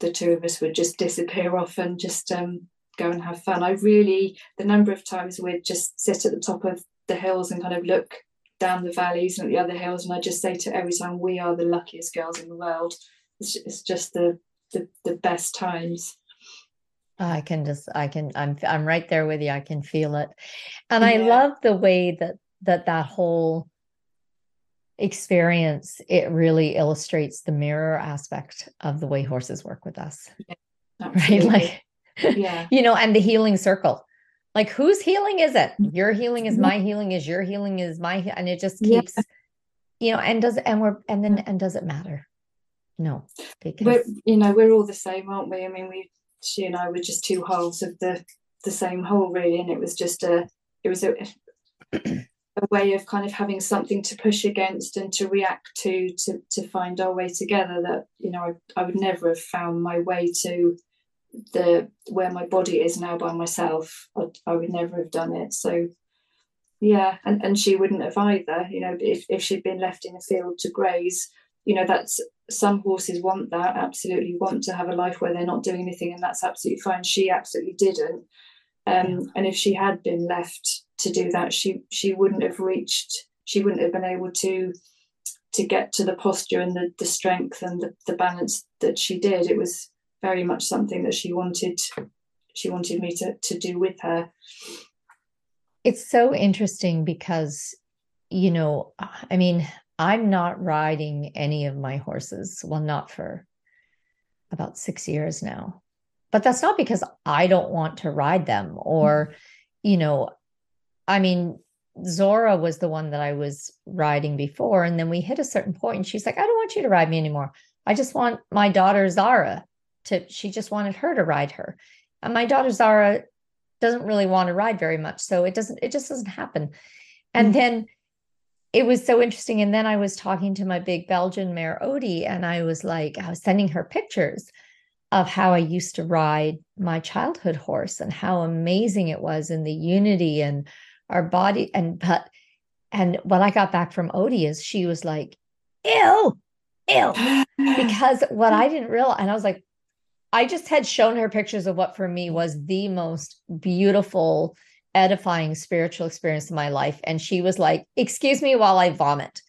the two of us would just disappear off and just um go and have fun. I really, the number of times we'd just sit at the top of the hills and kind of look down the valleys and at the other hills. And I just say to every time, we are the luckiest girls in the world. It's, it's just the, the the best times. I can just, I can, I'm, I'm right there with you. I can feel it, and yeah. I love the way that that that whole experience it really illustrates the mirror aspect of the way horses work with us yeah, *laughs* right like yeah *laughs* you know and the healing circle like whose healing is it mm-hmm. your healing is my healing is your healing is my and it just keeps yeah. you know and does and we're and then and does it matter no because we're, you know we're all the same aren't we i mean we she and i were just two halves of the the same whole really and it was just a it was a a way of kind of having something to push against and to react to to to find our way together that you know I, I would never have found my way to the where my body is now by myself I, I would never have done it. So yeah and, and she wouldn't have either you know if, if she'd been left in a field to graze you know that's some horses want that absolutely want to have a life where they're not doing anything and that's absolutely fine. She absolutely didn't. Um, and if she had been left to do that she she wouldn't have reached she wouldn't have been able to to get to the posture and the, the strength and the, the balance that she did. It was very much something that she wanted she wanted me to to do with her it's so interesting because you know i mean i'm not riding any of my horses well not for about 6 years now but that's not because i don't want to ride them or mm-hmm. you know i mean Zora was the one that I was riding before. And then we hit a certain point and she's like, I don't want you to ride me anymore. I just want my daughter Zara to she just wanted her to ride her and my daughter zara doesn't really want to ride very much so it doesn't it just doesn't happen and mm-hmm. then it was so interesting and then i was talking to my big belgian mare odie and i was like i was sending her pictures of how i used to ride my childhood horse and how amazing it was in the unity and our body and but and when i got back from odie is she was like ew ew *gasps* because what i didn't realize and i was like I just had shown her pictures of what for me was the most beautiful, edifying spiritual experience of my life. And she was like, Excuse me while I vomit.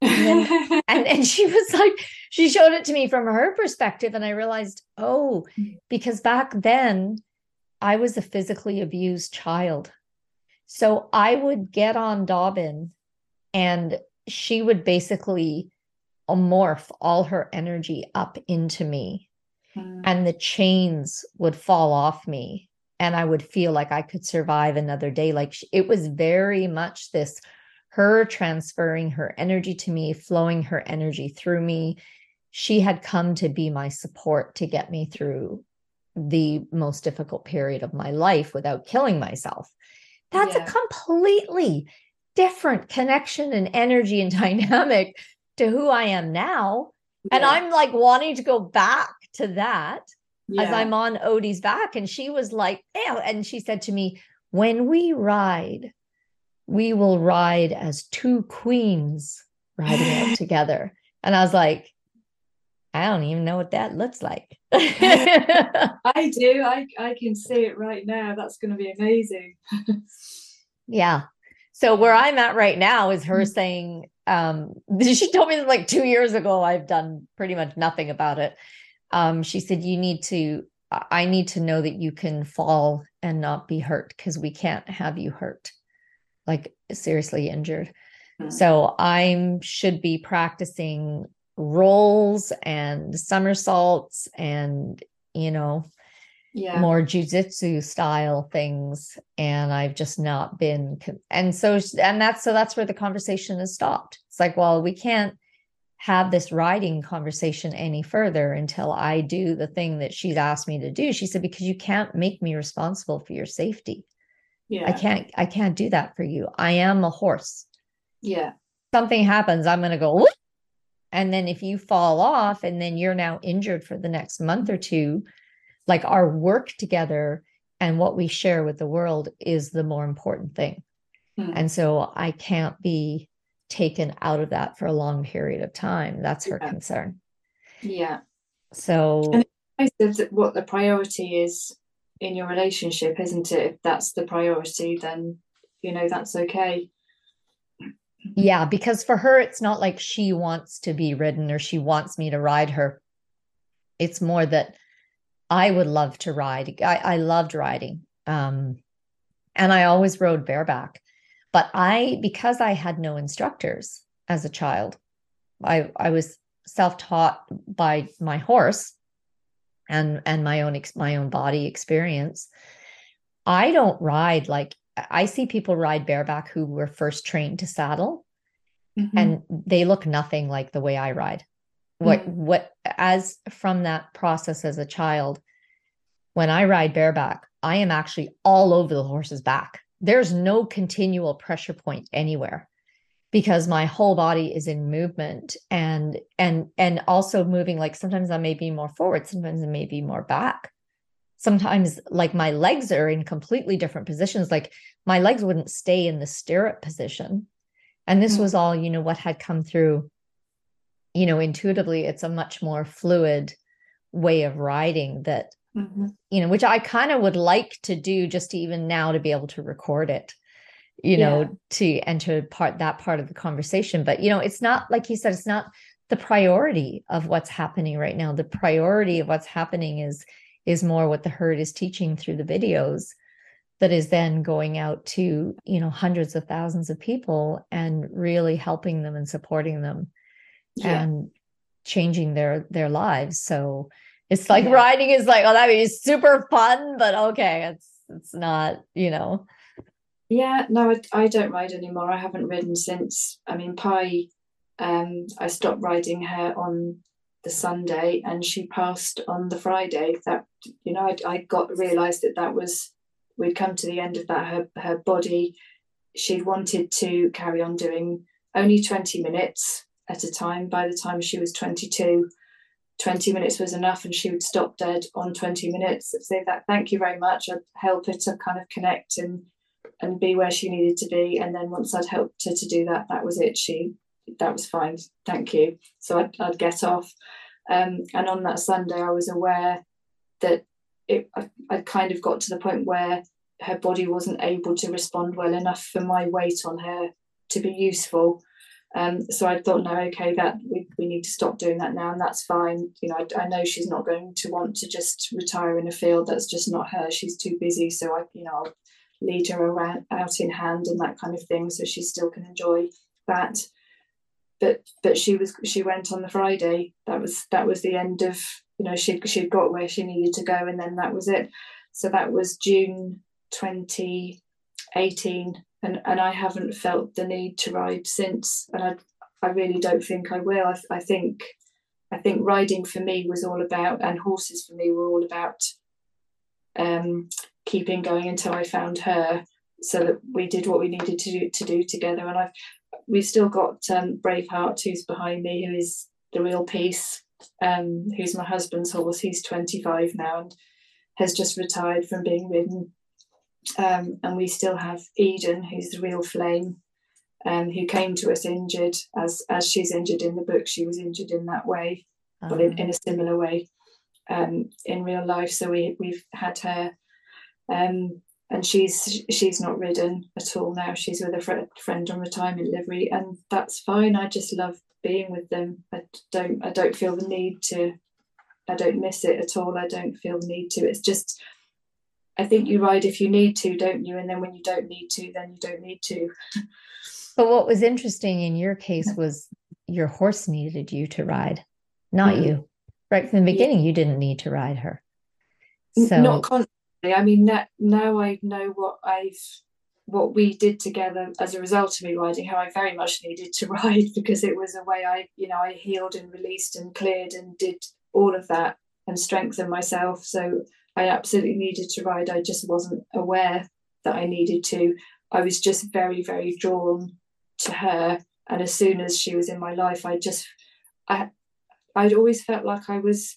And, then, *laughs* and, and she was like, she showed it to me from her perspective. And I realized, oh, because back then I was a physically abused child. So I would get on Dobbin and she would basically uh, morph all her energy up into me mm. and the chains would fall off me and I would feel like I could survive another day. Like it was very much this her transferring her energy to me, flowing her energy through me. she had come to be my support to get me through the most difficult period of my life without killing myself. That's yeah. a completely different connection and energy and *laughs* dynamic to who I am now. Yeah. And I'm like wanting to go back to that yeah. as I'm on Odie's back. And she was like, Ew. and she said to me, when we ride, we will ride as two queens riding out *laughs* together. And I was like, I don't even know what that looks like. *laughs* I do. I, I can see it right now. That's going to be amazing. *laughs* yeah. So where I'm at right now is her saying, um, she told me like two years ago. I've done pretty much nothing about it. Um, she said, you need to, I need to know that you can fall and not be hurt because we can't have you hurt, like seriously injured. Mm-hmm. So I should be practicing rolls and somersaults and, you know, yeah. more jujitsu style things. And I've just not been, and so, and that's, so that's where the conversation has stopped. It's like, well, we can't have this riding conversation any further until I do the thing that she's asked me to do. She said, because you can't make me responsible for your safety. Yeah. I can't, I can't do that for you. I am a horse. Yeah. Something happens, I'm going to go, Whoop! and then if you fall off and then you're now injured for the next month or two, like our work together and what we share with the world is the more important thing. Mm. And so I can't be taken out of that for a long period of time. That's her yeah. concern. Yeah. So and what the priority is in your relationship, isn't it? If that's the priority, then you know that's okay. Yeah, because for her, it's not like she wants to be ridden or she wants me to ride her. It's more that I would love to ride. I, I loved riding. Um, and I always rode bareback. But I, because I had no instructors as a child, I, I was self-taught by my horse and and my own my own body experience. I don't ride like I see people ride bareback who were first trained to saddle mm-hmm. and they look nothing like the way I ride. What mm-hmm. what as from that process as a child, when I ride bareback, I am actually all over the horse's back. There's no continual pressure point anywhere because my whole body is in movement and and and also moving like sometimes I may be more forward, sometimes it may be more back. Sometimes like my legs are in completely different positions. Like my legs wouldn't stay in the stirrup position. And this mm-hmm. was all you know what had come through you know intuitively. It's a much more fluid way of riding that mm-hmm. you know which i kind of would like to do just even now to be able to record it you know yeah. to enter part that part of the conversation but you know it's not like you said it's not the priority of what's happening right now the priority of what's happening is is more what the herd is teaching through the videos that is then going out to you know hundreds of thousands of people and really helping them and supporting them yeah. and changing their their lives so it's like yeah. riding is like oh that is super fun but okay it's it's not you know yeah no I, I don't ride anymore i haven't ridden since i mean pi um i stopped riding her on the Sunday and she passed on the Friday. That you know, I, I got realised that that was we'd come to the end of that. Her her body, she wanted to carry on doing only twenty minutes at a time. By the time she was twenty two. 20 minutes was enough and she would stop dead on 20 minutes say that thank you very much i'd help her to kind of connect and and be where she needed to be and then once i'd helped her to do that that was it she that was fine, thank you. So I'd, I'd get off. Um, and on that Sunday, I was aware that it, I, I kind of got to the point where her body wasn't able to respond well enough for my weight on her to be useful. Um, so I thought, no, okay, that we, we need to stop doing that now, and that's fine. You know, I, I, know she's not going to want to just retire in a field. That's just not her. She's too busy. So I, you know, I'll lead her around out in hand and that kind of thing, so she still can enjoy that but but she was she went on the Friday. That was that was the end of you know she she got where she needed to go, and then that was it. So that was June 2018, and and I haven't felt the need to ride since, and I I really don't think I will. I, I think I think riding for me was all about, and horses for me were all about um, keeping going until I found her, so that we did what we needed to do, to do together. And I've we've still got um, Braveheart, who's behind me, who is the real piece, um, who's my husband's horse. He's 25 now and has just retired from being ridden. Um, and we still have Eden, who's the real flame, um, who came to us injured, as as she's injured in the book. She was injured in that way, uh-huh. but in, in, a similar way um, in real life. So we we've had her, um, and she's she's not ridden at all now. She's with a fr- friend on retirement livery, and that's fine. I just love being with them. I don't I don't feel the need to. I don't miss it at all. I don't feel the need to. It's just I think you ride if you need to, don't you? And then when you don't need to, then you don't need to. But what was interesting in your case was your horse needed you to ride, not mm-hmm. you. Right from the beginning, yeah. you didn't need to ride her. So not constantly. I mean, that, now I know what I've what we did together as a result of me riding how I very much needed to *laughs* ride because it was a way I, you know, I healed and released and cleared and did all of that and strengthened myself. So I absolutely needed to ride. I just wasn't aware that I needed to. I was just very, very drawn to her. And as soon as she was in my life, I just, I, I'd always felt like I was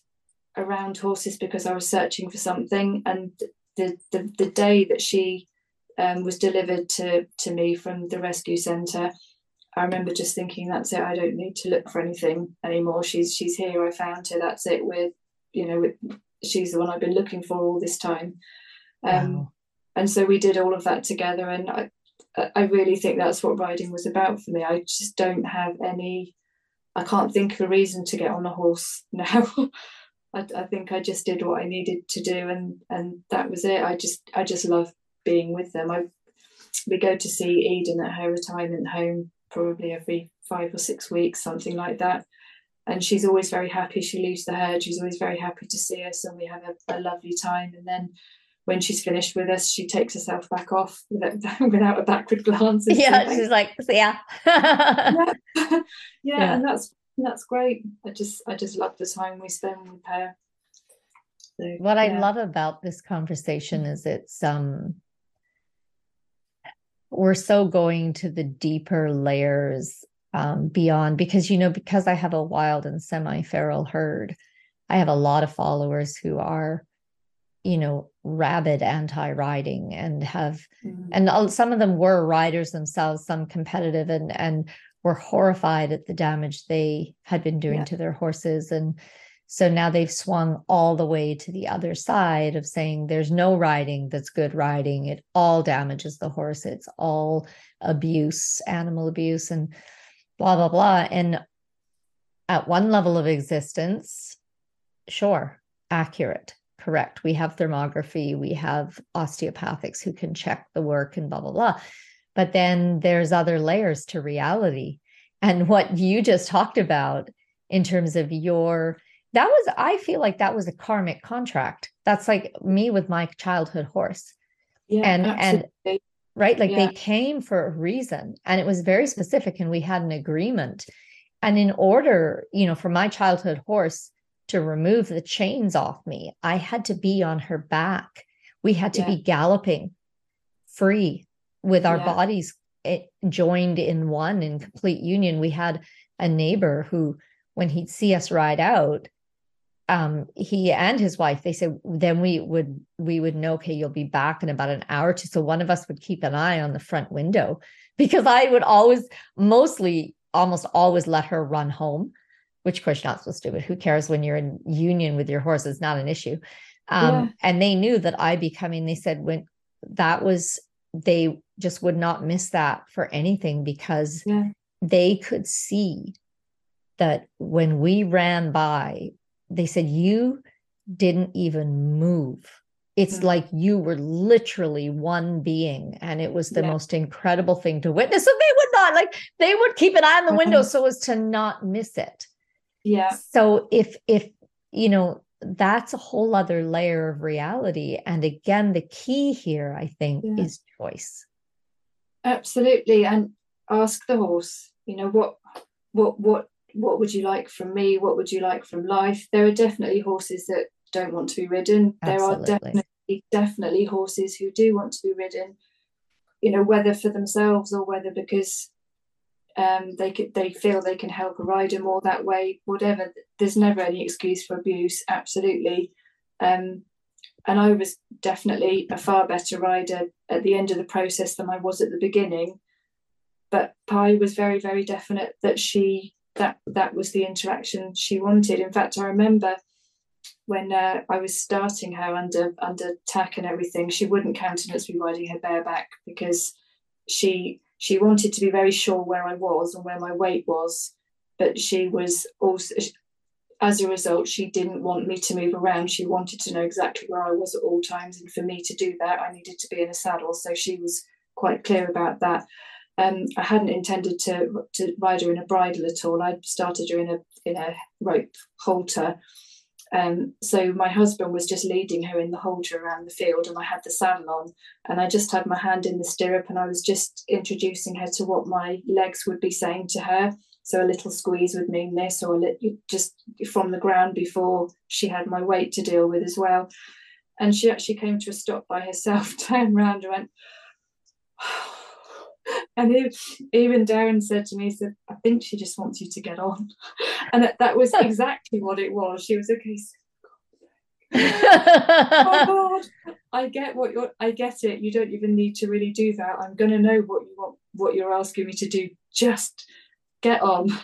around horses because I was searching for something. And the the, the day that she um, was delivered to to me from the rescue centre, I remember just thinking, "That's it. I don't need to look for anything anymore. She's she's here. I found her. That's it. With you know, with she's the one I've been looking for all this time. Um, wow. And so we did all of that together, and I, I really think that's what riding was about for me. I just don't have any, I can't think of a reason to get on a horse *laughs* now. I, I think I just did what I needed to do, and and that was it. I just I just love being with them. I we go to see Eden at her retirement home probably every five or six weeks, something like that and she's always very happy. She leaves the herd. She's always very happy to see us, and we have a, a lovely time. And then when she's finished with us, she takes herself back off without, *laughs* without a backward glance. *laughs* Yeah, she's like, yeah. *laughs* yeah. yeah, yeah, and that's that's great. I just I just love the time we spend with her. So, what yeah. I love about this conversation is it's um we're so going to the deeper layers um, beyond because you know because i have a wild and semi-feral herd i have a lot of followers who are you know rabid anti-riding and have mm-hmm. and some of them were riders themselves some competitive and and were horrified at the damage they had been doing yeah. to their horses and so now they've swung all the way to the other side of saying there's no riding that's good riding it all damages the horse it's all abuse animal abuse and blah, blah, blah. And at one level of existence, sure, accurate, correct. We have thermography, we have osteopathics who can check the work and blah, blah, blah. But then there's other layers to reality. And what you just talked about in terms of your, that was, I feel like that was a karmic contract. That's like me with my childhood horse. Yeah, and absolutely. and right? Like yeah. they came for a reason and it was very specific and we had an agreement. And in order, you know, for my childhood horse to remove the chains off me, I had to be on her back. We had to yeah. be galloping free with our yeah. bodies eh, joined in one in complete union. We had a neighbor who, when he'd see us ride out, um he and his wife they said then we would we would know okay you'll be back in about an hour or two so one of us would keep an eye on the front window *laughs* because i would always mostly almost always let her run home which of course you're not supposed to do but who cares when you're in union with your horse it's not an issue um yeah. and they knew that i'd be coming they said when that was they just would not miss that for anything because yeah. they could see that when we ran by they said you didn't even move it's mm-hmm. like you were literally one being and it was the yeah. most incredible thing to witness and they would not like they would keep an eye on the window mm-hmm. so as to not miss it yeah so if if you know that's a whole other layer of reality and again the key here i think yeah. is choice absolutely and ask the horse you know what what what what would you like from me? What would you like from life? There are definitely horses that don't want to be ridden. Absolutely. There are definitely definitely horses who do want to be ridden. You know, whether for themselves or whether because um, they could, they feel they can help a rider more that way. Whatever. There's never any excuse for abuse. Absolutely. Um, and I was definitely a far better rider at the end of the process than I was at the beginning. But Pi was very, very definite that she that that was the interaction she wanted. In fact, I remember when uh, I was starting her under under tack and everything, she wouldn't countenance me riding her bareback because she she wanted to be very sure where I was and where my weight was, but she was also as a result, she didn't want me to move around. She wanted to know exactly where I was at all times. And for me to do that, I needed to be in a saddle. So she was quite clear about that. Um, I hadn't intended to to ride her in a bridle at all. I started her in a in a rope halter. Um, so my husband was just leading her in the halter around the field, and I had the saddle on, and I just had my hand in the stirrup, and I was just introducing her to what my legs would be saying to her. So a little squeeze would mean this, or a just from the ground before she had my weight to deal with as well. And she actually came to a stop by herself, *laughs* turned around and went, and even Darren said to me, he said, I think she just wants you to get on. And that, that was *laughs* exactly what it was. She was okay. case. *laughs* oh God, I get what you're I get it. You don't even need to really do that. I'm gonna know what you want what you're asking me to do. Just get on. *laughs*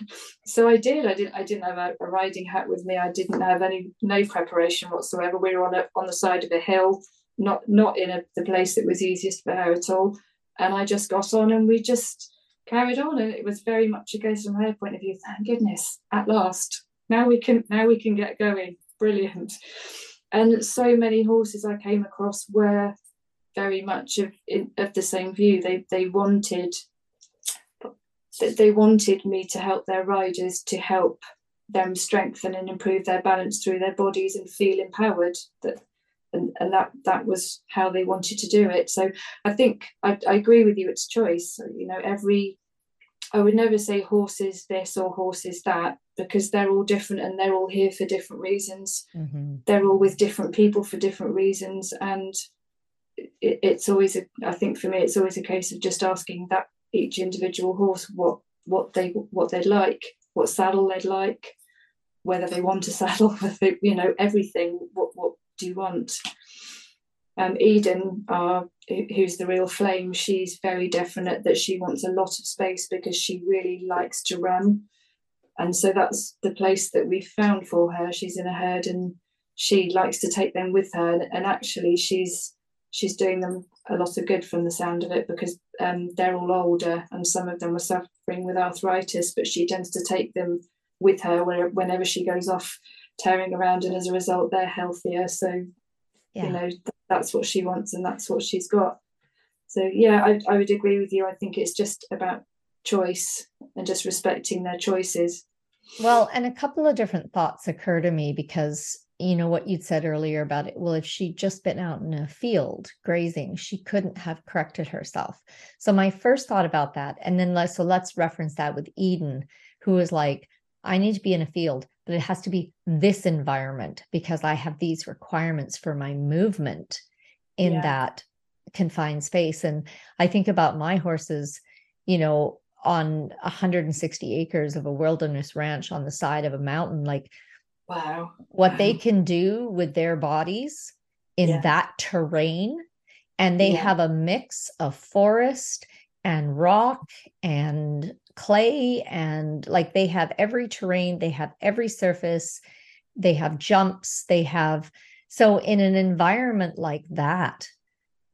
So I did. I didn't. I didn't have a, a, riding hat with me. I didn't have any no preparation whatsoever. We were on a on the side of a hill, not not in a, the place that was easiest for her at all. And I just got on, and we just carried on. And it was very much a case from her point of view. Thank goodness, at last. Now we can. Now we can get going. Brilliant. And so many horses I came across were very much of of the same view. They they wanted that they wanted me to help their riders to help them strengthen and improve their balance through their bodies and feel empowered that and, and that that was how they wanted to do it so i think I, I agree with you it's choice you know every i would never say horses this or horses that because they're all different and they're all here for different reasons mm-hmm. they're all with different people for different reasons and it, it's always a, i think for me it's always a case of just asking that each individual horse what what they what they'd like, what saddle they'd like, whether they want a saddle, *laughs* whether you know everything. What what do you want? Um, Eden, uh, who's the real flame, she's very definite that she wants a lot of space because she really likes to run, and so that's the place that we found for her. She's in a herd and she likes to take them with her, and actually she's she's doing them a lot of good from the sound of it because um, they're all older and some of them are suffering with arthritis, but she tends to take them with her whenever she goes off tearing around, and as a result, they're healthier. So, yeah. you know, that's what she wants and that's what she's got. So, yeah, I, I would agree with you. I think it's just about choice and just respecting their choices. Well, and a couple of different thoughts occur to me because you know what you'd said earlier about it well if she'd just been out in a field grazing she couldn't have corrected herself so my first thought about that and then let's so let's reference that with eden who was like i need to be in a field but it has to be this environment because i have these requirements for my movement in yeah. that confined space and i think about my horses you know on 160 acres of a wilderness ranch on the side of a mountain like Wow. What wow. they can do with their bodies in yeah. that terrain. And they yeah. have a mix of forest and rock and clay and like they have every terrain, they have every surface, they have jumps, they have so in an environment like that,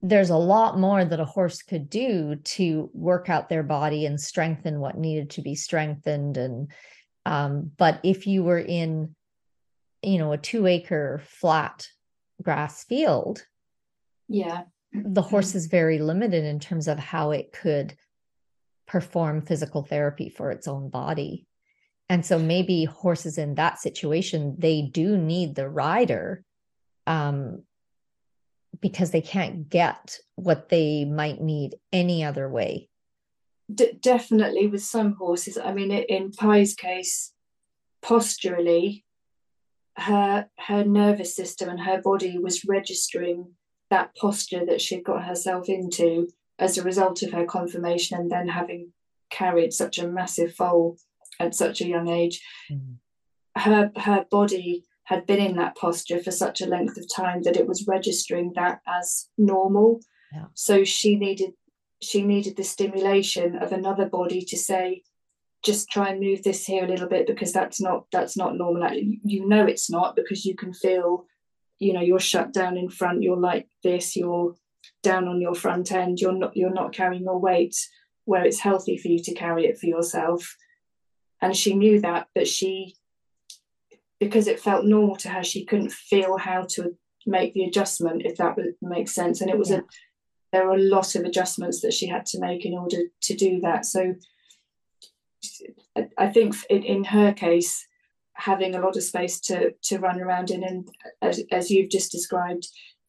there's a lot more that a horse could do to work out their body and strengthen what needed to be strengthened and um, but if you were in you know a two acre flat grass field yeah. the horse is very limited in terms of how it could perform physical therapy for its own body. And so maybe horses in that situation they do need the rider um, because they can't get what they might need any other way. D- definitely with some horses. I mean in Pi's case posturally her her nervous system and her body was registering that posture that she'd got herself into as a result of her conformation and then having carried such a massive foal at such a young age mm. her her body had been in that posture for such a length of time that it was registering that as normal yeah. so she needed she needed the stimulation of another body to say just try and move this here a little bit because that's not that's not normal you know it's not because you can feel you know you're shut down in front you're like this you're down on your front end you're not you're not carrying your weight where it's healthy for you to carry it for yourself. And she knew that but she because it felt normal to her she couldn't feel how to make the adjustment if that would make sense. And it was yeah. a there were a lot of adjustments that she had to make in order to do that. So I think in, in her case, having a lot of space to to run around in, and as, as you've just described,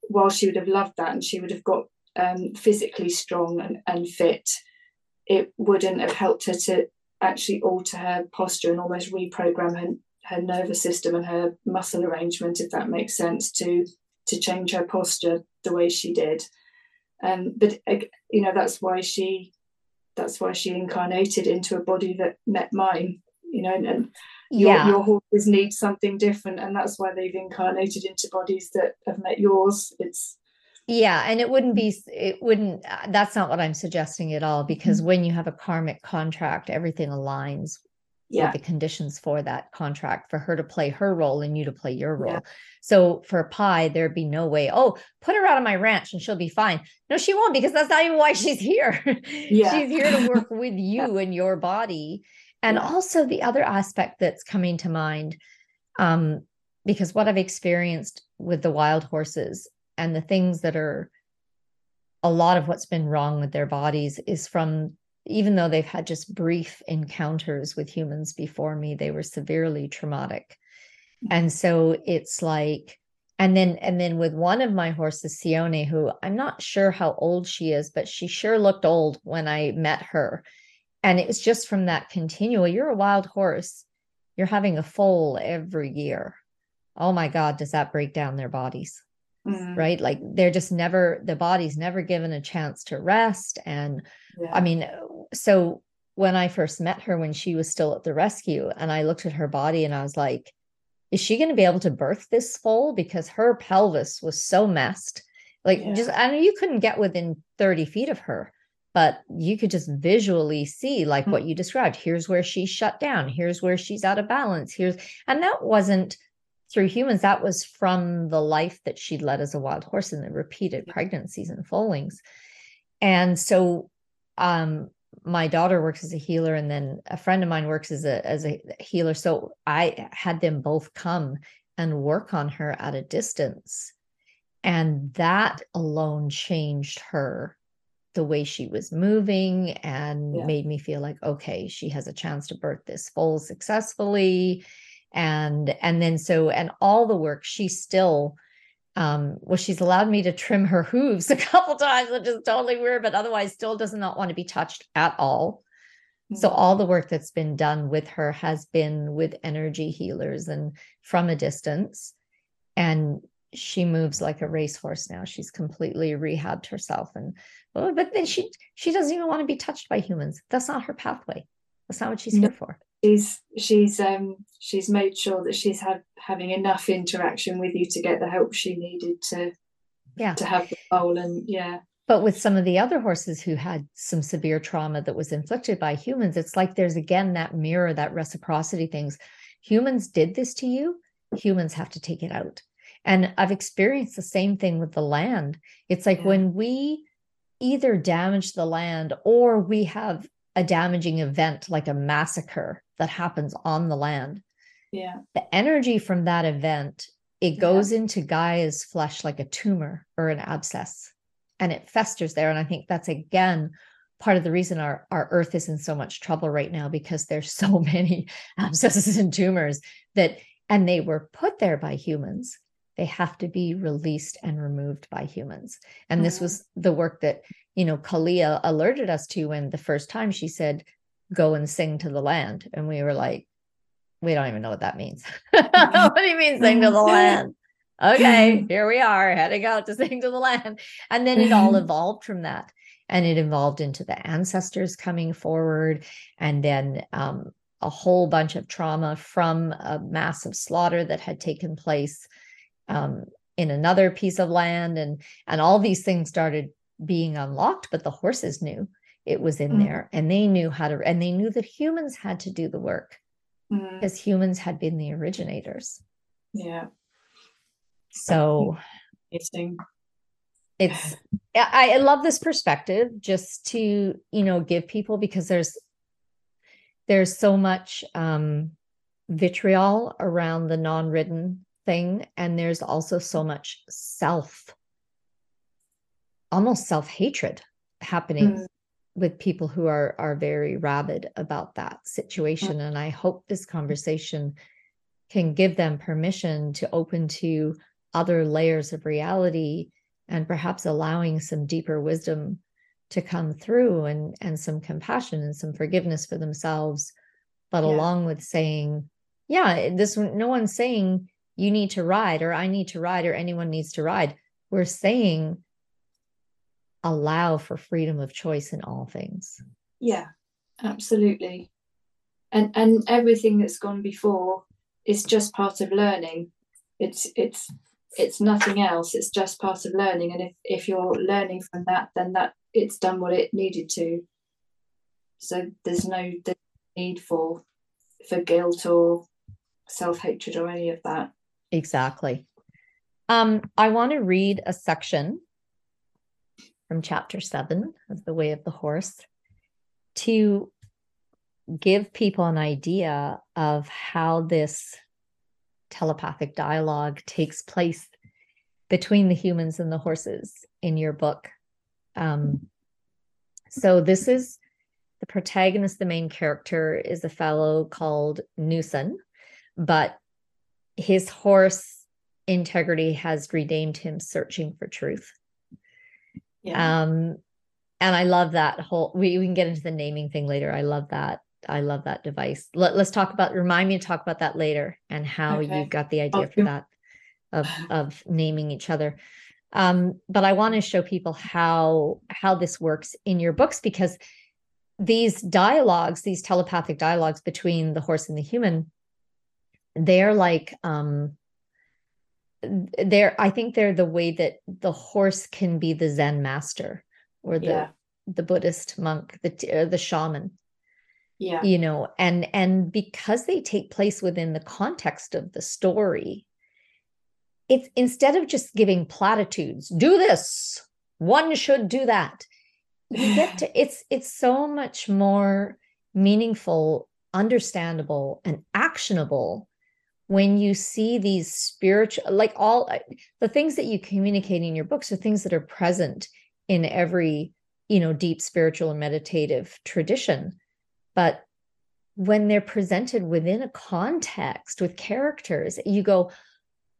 while she would have loved that and she would have got um, physically strong and, and fit, it wouldn't have helped her to actually alter her posture and almost reprogram her, her nervous system and her muscle arrangement, if that makes sense, to to change her posture the way she did. Um, but you know that's why she that's why she incarnated into a body that met mine you know and, and your, yeah. your horses need something different and that's why they've incarnated into bodies that have met yours it's yeah and it wouldn't be it wouldn't uh, that's not what i'm suggesting at all because mm-hmm. when you have a karmic contract everything aligns yeah. the conditions for that contract for her to play her role and you to play your role. Yeah. So for Pi, there'd be no way, oh, put her out of my ranch and she'll be fine. No, she won't because that's not even why she's here. *laughs* Yeah. she's here to work *laughs* with you and your body. And yeah. also the other aspect that's coming to mind, um, because what I've experienced with the wild horses and the things that are a lot of what's been wrong with their bodies is from even though they've had just brief encounters with humans before me, they were severely traumatic. Mm. And so it's like, and then and then with one of my horses, Sione, who I'm not sure how old she is, but she sure looked old when I met her. And it was just from that continual, you're a wild horse, you're having a foal every year. Oh my God, does that break down their bodies? Mm. Right? Like they're just never, the body's never given a chance to rest. And yeah. I mean, so when I first met her when she was still at the rescue, and I looked at her body and I was like, is she going to be able to birth this foal? Because her pelvis was so messed. Like, yeah. just, I know you couldn't get within 30 feet of her, but you could just visually see, like mm-hmm. what you described. Here's where she's shut down. Here's where she's out of balance. Here's, and that wasn't through humans. That was from the life that she'd led as a wild horse in the repeated pregnancies and foalings. And so, um, my daughter works as a healer and then a friend of mine works as a as a healer so i had them both come and work on her at a distance and that alone changed her the way she was moving and yeah. made me feel like okay she has a chance to birth this foal successfully and and then so and all the work she still um, well, she's allowed me to trim her hooves *laughs* a couple times, which is totally weird, but otherwise still does not want to be touched at all. Mm-hmm. So all the work that's been done with her has been with energy healers and from a distance. And she moves like a racehorse now. She's completely rehabbed herself. And but then she she doesn't even want to be touched by humans. That's not her pathway. That's not what she's here for she's she's um she's made sure that she's had having enough interaction with you to get the help she needed to yeah to have the foal and yeah but with some of the other horses who had some severe trauma that was inflicted by humans it's like there's again that mirror that reciprocity things humans did this to you humans have to take it out and i've experienced the same thing with the land it's like yeah. when we either damage the land or we have a damaging event like a massacre that happens on the land. Yeah. The energy from that event, it goes yeah. into Gaia's flesh like a tumor or an abscess and it festers there. And I think that's again part of the reason our, our earth is in so much trouble right now because there's so *laughs* many abscesses and tumors that and they were put there by humans they have to be released and removed by humans and mm-hmm. this was the work that you know, Kalia alerted us to when the first time she said, go and sing to the land. And we were like, we don't even know what that means. *laughs* what do you mean sing to the land? Okay, here we are heading out to *laughs* sing to the land. And then it all evolved from that. And it evolved into the ancestors coming forward and then um, a whole bunch of trauma from a massive slaughter that had taken place um, in another piece of land and and all these things started being unlocked but the horses knew it was in mm. there and they knew how to and they knew that humans had to do the work mm. because humans had been the originators yeah so interesting it's *sighs* I, I love this perspective just to you know give people because there's there's so much um vitriol around the non-ridden thing and there's also so much self almost self-hatred happening mm. with people who are are very rabid about that situation and i hope this conversation can give them permission to open to other layers of reality and perhaps allowing some deeper wisdom to come through and and some compassion and some forgiveness for themselves but yeah. along with saying yeah this no one's saying you need to ride or i need to ride or anyone needs to ride. We're saying allow for freedom of choice in all things. Yeah absolutely. And and everything that's gone before is just part of learning. It's it's it's nothing else. It's just part of learning. And if if you're learning from that then that it's done what it needed to. So there's no need for for guilt or self-hatred or any of that exactly um i want to read a section from chapter seven of The Way of the Horse to give people an idea of how this telepathic dialogue takes place between the humans and the horses in your book. Um, so, this is the protagonist, the main character, is a fellow called Newson, but his horse integrity has redeemed him searching for truth. Yeah. Um, and I love that whole. We, we can get into the naming thing later. I love that. I love that device. Let, us talk about. Remind me to talk about that later and how okay. you got the idea okay. for that of of naming each other. Um, but I want to show people how how this works in your books because these dialogues, these telepathic dialogues between the horse and the human, they're like um they're i think they're the way that the horse can be the zen master or the yeah. the buddhist monk the the shaman. Yeah. You know and and because they take place within the context of the story it's instead of just giving platitudes do this. One should do that you *sighs* get to it's it's so much more meaningful understandable and actionable when you see these spiritual like all uh, the things that you communicate in your books are things that are present in every you know deep spiritual and meditative tradition. But when they're presented within a context with characters you go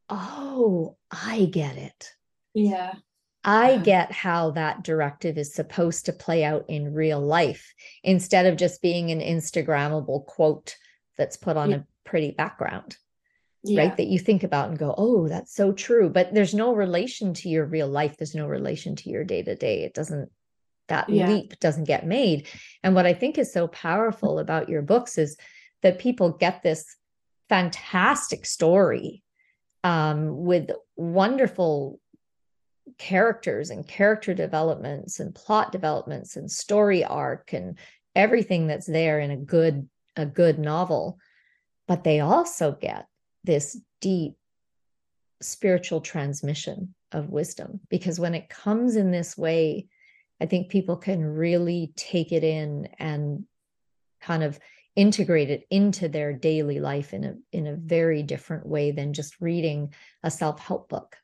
oh i get it. Yeah. I get how that directive is supposed to play out in real life instead of just being an Instagrammable quote that's put on yeah. a pretty background yeah. right? That you think about and go, oh, that's so true. But there's no relation to your real life. There's no relation to your day to day. It doesn't, that yeah. leap doesn't get made. And what I think is so powerful about your books is that people get this fantastic story um, with wonderful characters and character developments and plot developments and story arc and everything that's there in a good a good novel but they also get this deep spiritual transmission of wisdom. Because when it comes in this way i think people can really take it in and kind of integrate it into their daily life in a in a very different way than just reading a self-help book.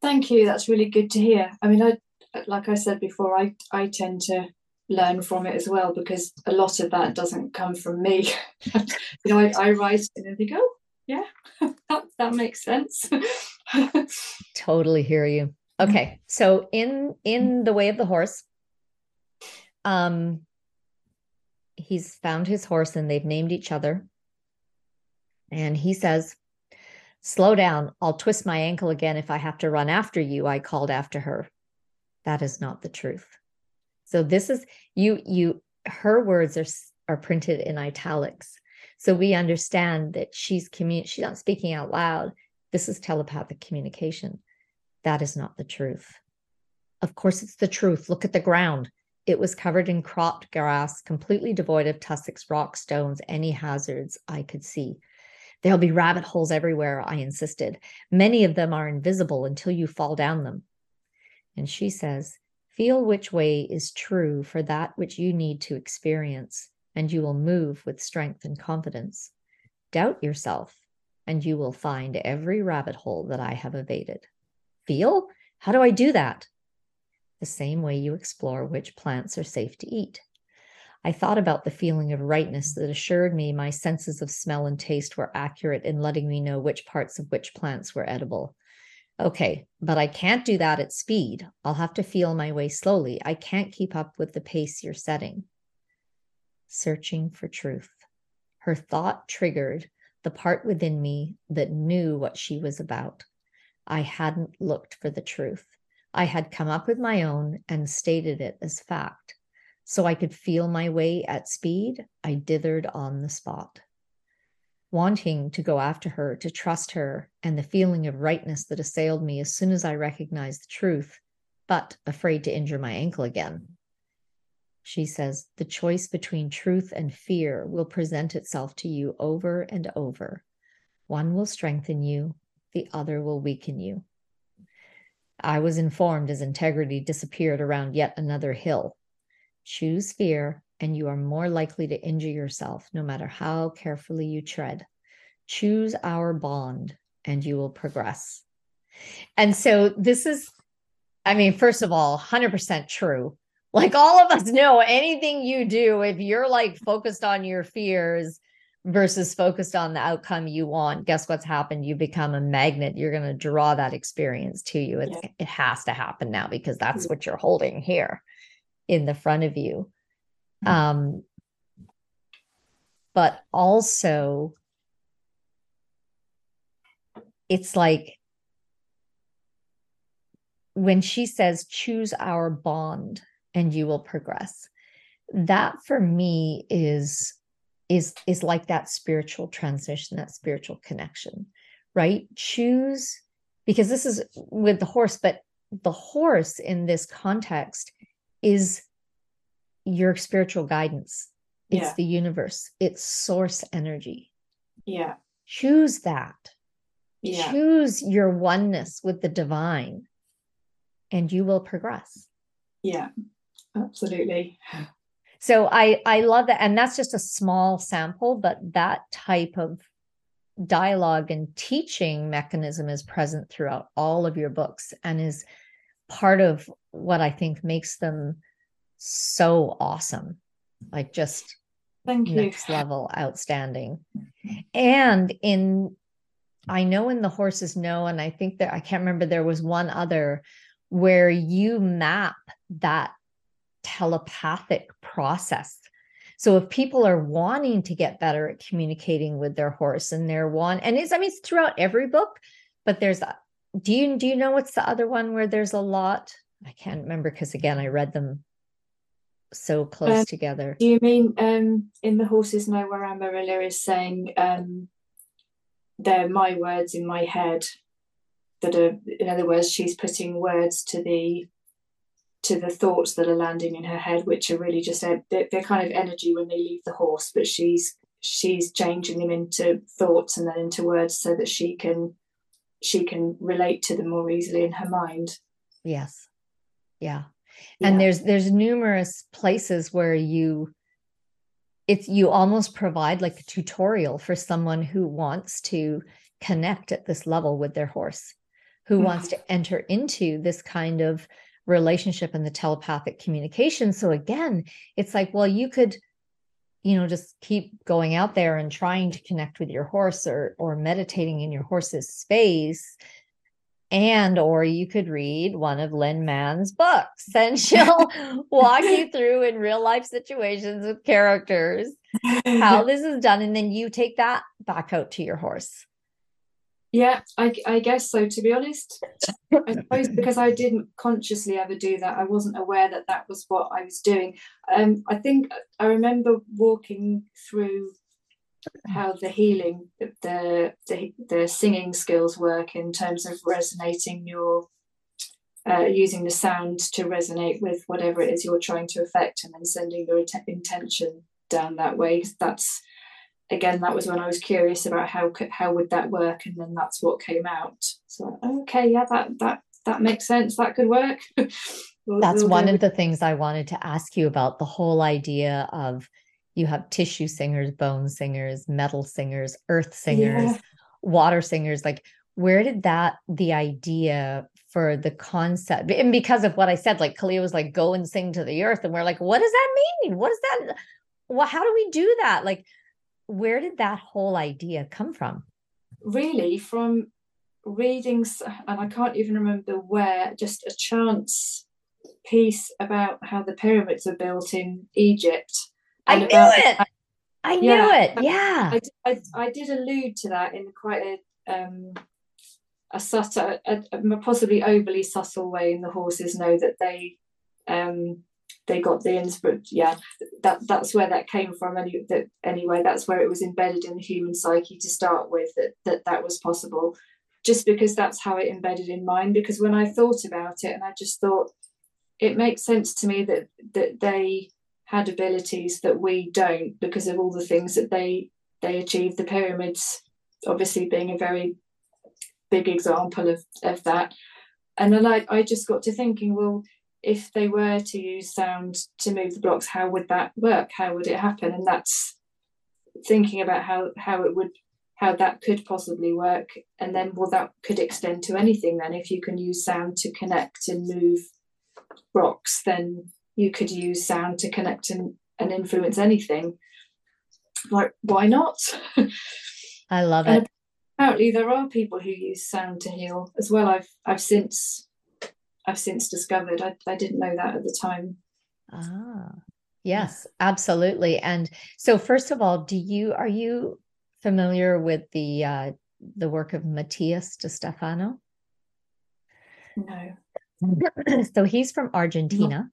Thank you. That's really good to hear. I mean i like i said before i i tend to learn from it as well because a lot of that doesn't come from me. *laughs* you know, I, I write and then they go, yeah, *laughs* that, that makes sense. *laughs* totally hear you. Okay, so in in the way of the horse, um, he's found his horse and they've named each other, And he says, Slow down. I'll twist my ankle again if I have to run after you. I called after her. That is not the truth. So this is you, you, her words are, are printed in italics. So we understand that she's commun- she's not speaking out loud. This is telepathic communication. That is not the truth. Of course, it's the truth. Look at the ground. It was covered in cropped grass, completely devoid of tussocks, rock stones, any hazards I could see. There'll be rabbit holes everywhere, I insisted. Many of them are invisible until you fall down them. And she says, Feel which way is true for that which you need to experience, and you will move with strength and confidence. Doubt yourself, and you will find every rabbit hole that I have evaded. Feel? How do I do that? The same way you explore which plants are safe to eat. I thought about the feeling of rightness that assured me my senses of smell and taste were accurate in letting me know which parts of which plants were edible. Okay, but I can't do that at speed. I'll have to feel my way slowly. I can't keep up with the pace you're setting. Searching for truth. Her thought triggered the part within me that knew what she was about. I hadn't looked for the truth. I had come up with my own and stated it as fact. So I could feel my way at speed, I dithered on the spot. Wanting to go after her, to trust her, and the feeling of rightness that assailed me as soon as I recognized the truth, but afraid to injure my ankle again. She says, the choice between truth and fear will present itself to you over and over. One will strengthen you, the other will weaken you. I was informed as integrity disappeared around yet another hill. Choose fear, and you are more likely to injure yourself no matter how carefully you tread. Choose our bond, and you will progress. And so, this is, I mean, first of all, 100% true. Like all of us know, anything you do, if you're like focused on your fears, versus focused on the outcome you want guess what's happened you become a magnet you're going to draw that experience to you yeah. it has to happen now because that's what you're holding here in the front of you. Mm-hmm. Um, but also, it's like when she says, choose our bond and you will progress. That for me is is is like that spiritual transition that spiritual connection right choose because this is with the horse but the horse in this context is your spiritual guidance. It's yeah. the universe, it's source energy. Yeah. Choose that. Yeah. Choose your oneness with the divine, and you will progress. Yeah, absolutely. So I I love that, and that's just a small sample, but that type of dialogue and teaching mechanism is present throughout all of your books and is part of what I think makes them so awesome. Like just Thank next level outstanding. And in I know in the horses know, and I think that I can't remember there was one other where you map that telepathic process. So if people are wanting to get better at communicating with their horse and they're one, and it's I mean it's throughout every book, but there's a, do you do you know what's the other one where there's a lot? I can't remember because again I read them so close um, together. Do you mean um in the horses know where Amarilla is saying um they're my words in my head that are in other words she's putting words to the to the thoughts that are landing in her head which are really just they're, they're kind of energy when they leave the horse but she's she's changing them into thoughts and then into words so that she can she can relate to them more easily in her mind. Yes. Yeah and there's there's numerous places where you it's you almost provide like a tutorial for someone who wants to connect at this level with their horse who mm-hmm. wants to enter into this kind of relationship and the telepathic communication so again it's like well you could you know just keep going out there and trying to connect with your horse or or meditating in your horse's space and or you could read one of Lynn Mann's books and *laughs* she'll walk you through in real life situations with characters how *laughs* this is done and then you take that back out to your horse. Yeah I, I guess so to be honest. I *laughs* suppose because i didn't consciously ever do that i wasn't aware that that was what i was doing. Um i think i remember walking through how the healing the the, the singing skills work in terms of resonating your uh, using the sound to resonate with whatever it is you're trying to affect and then sending your intention down that way. That's again that was when i was curious about how could, how would that work and then that's what came out. So okay yeah that that that makes sense. That could work. *laughs* We'll, that's we'll one of the things i wanted to ask you about the whole idea of you have tissue singers bone singers metal singers earth singers yeah. water singers. Like where did that the idea for the concept and because of what i said like Kalia was like go and sing to the earth and we're like what does that mean? What is that well how do we do that? Like where did that whole idea come from? Really from readings and i can't even remember where just a chance piece about how the pyramids are built in egypt I knew it. The, I knew yeah, it. Yeah. I, I, I, did allude to that in quite a um, a subtle, a, a, possibly overly subtle way, and the horses know that they um, they got the inspiration. Yeah, that that's where that came from. Any, that, anyway, that's where it was embedded in the human psyche to start with. That that that was possible, just because that's how it embedded in mine. Because when I thought about it, and I just thought it makes sense to me that that they had abilities that we don't because of all the things that they they achieved. The pyramids, obviously, being a very big example of of that. And then I, I just got to thinking, well, if they were to use sound to move the blocks, how would that work? How would it happen? And that's thinking about how how it would how that could possibly work and then well that could extend to anything then if you can use sound to connect and move rocks then you could use sound to connect and, and influence anything. Like why not? *laughs* I love it. apparently there are people who use sound to heal as well. I've i've since i've since discovered. I, I didn't know that at the time. Ah yes absolutely. And so first of all do you are you familiar with the uh the work of Matías De Stefano? No. *clears throat* So he's from argentina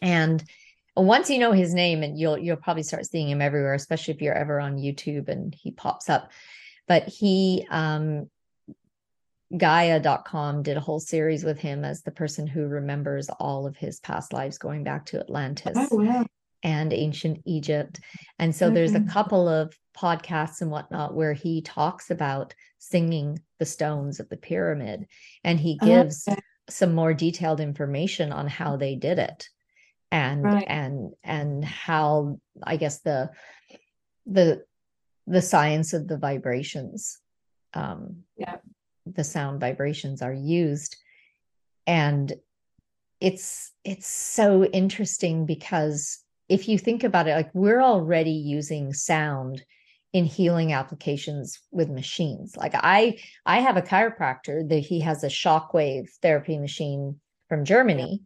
and once you know his name and you'll you'll probably start seeing him everywhere especially if you're ever on youtube and he pops up but he um gaia.com did a whole series with him as the person who remembers all of his past lives going back to atlantis oh, wow. and ancient egypt and so there's a couple of podcasts and whatnot where he talks about singing the stones of the pyramid and he gives okay. some more detailed information on how they did it and right. and and how i guess the the the science of the vibrations um yeah. the sound vibrations are used. And it's it's so interesting because if you think about it like we're already using sound in healing applications with machines. Like i i have a chiropractor that he has a shockwave therapy machine from germany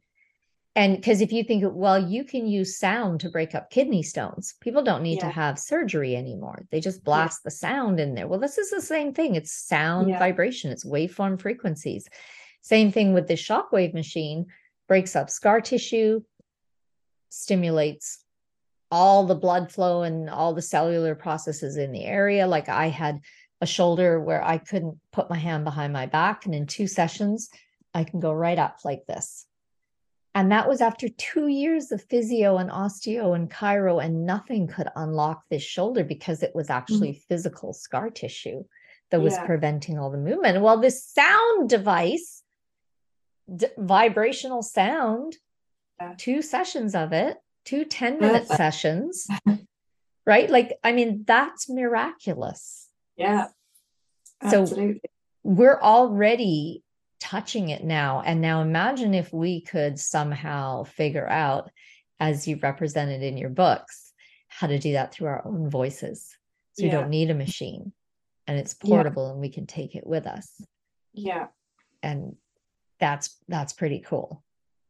and because if you think well you can use sound to break up kidney stones. People don't need yeah. to have surgery anymore. They just blast yeah. the sound in there. Well this is the same thing. It's sound yeah. vibration. It's waveform frequencies. Same thing with the shockwave machine. Breaks up scar tissue stimulates all the blood flow and all the cellular processes in the area. Like i had a shoulder where i couldn't put my hand behind my back and in two sessions i can go right up like this and that was after two years of physio and osteo and chiro, and nothing could unlock this shoulder because it was mm-hmm. actually mm-hmm. physical scar tissue that was yeah. preventing all the movement. Well, this sound device, d- vibrational sound, yeah. two sessions of it, two 10 minute *laughs* sessions, right? Like, I mean, that's miraculous. Yeah. Absolutely. So we're already touching it now. And now imagine if we could somehow figure out, as you represented in your books, how to do that through our own voices. So yeah. we don't need a machine and it's portable yeah. and we can take it with us. Yeah. And that's that's pretty cool.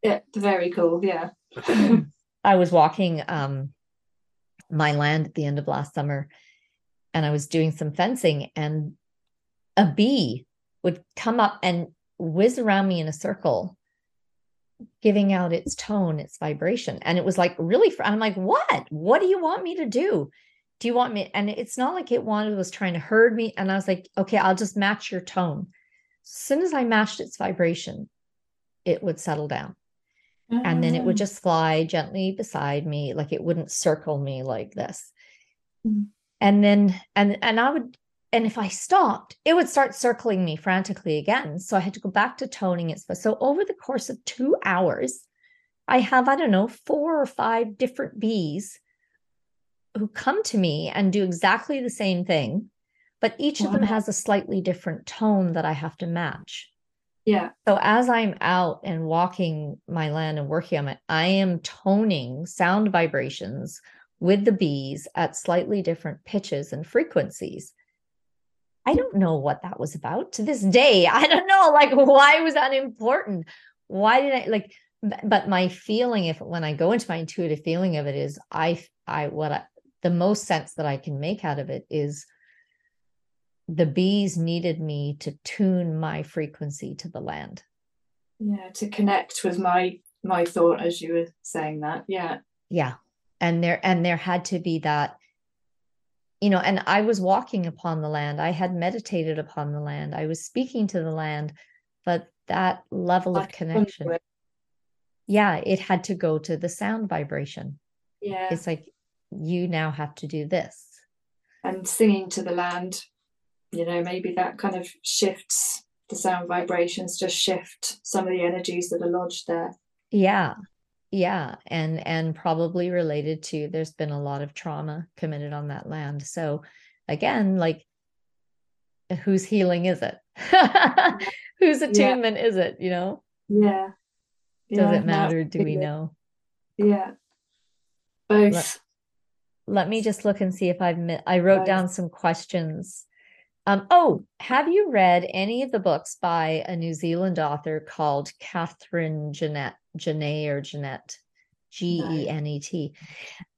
Yeah, very cool. Yeah. *laughs* *laughs* I was walking um my land at the end of last summer and I was doing some fencing and a bee would come up and whiz around me in a circle giving out its tone its vibration and it was like really fr- i'm like what what do you want me to do do you want me and it's not like it wanted was trying to herd me and i was like okay i'll just match your tone as soon as i matched its vibration it would settle down mm-hmm. and then it would mm. just fly gently beside me like it wouldn't circle me like this mm-hmm. and then and and i would and if I stopped, it would start circling me frantically again. So I had to go back to toning it. So over the course of two hours, I have, I don't know, four or five different bees who come to me and do exactly the same thing, but each wow. of them has a slightly different tone that I have to match. Yeah. So as I'm out and walking my land and working on it, I am toning sound vibrations with the bees at slightly different pitches and frequencies. I don't know what that was about to this day. *laughs* I don't know, like, why was that important? Why did I like? But my feeling, if when I go into my intuitive feeling of it, is I, I, what I, the most sense that I can make out of it is the bees needed me to tune my frequency to the land. Yeah, to connect with my my thought as you were saying that. Yeah. Yeah. And there and there had to be that you know, and I was walking upon the land. I had meditated upon the land. I was speaking to the land, but that level of connection, yeah, it had to go to the sound vibration. Yeah. It's like you now have to do this. And singing to the land, you know, maybe that kind of shifts the sound vibrations, just shift some of the energies that are lodged there. Yeah yeah and and probably related to there's been a lot of trauma committed on that land. So again like whose healing is it? *laughs* Whose attunement yeah. is it you know? Yeah, yeah does it matter? Do we know? Yeah. Both. let, let, me just look and see if i've met i wrote both. down some questions. Um, oh, have you read any of the books by a New Zealand author called Catherine Jeanette? Janae or Jeanette, G E N E T.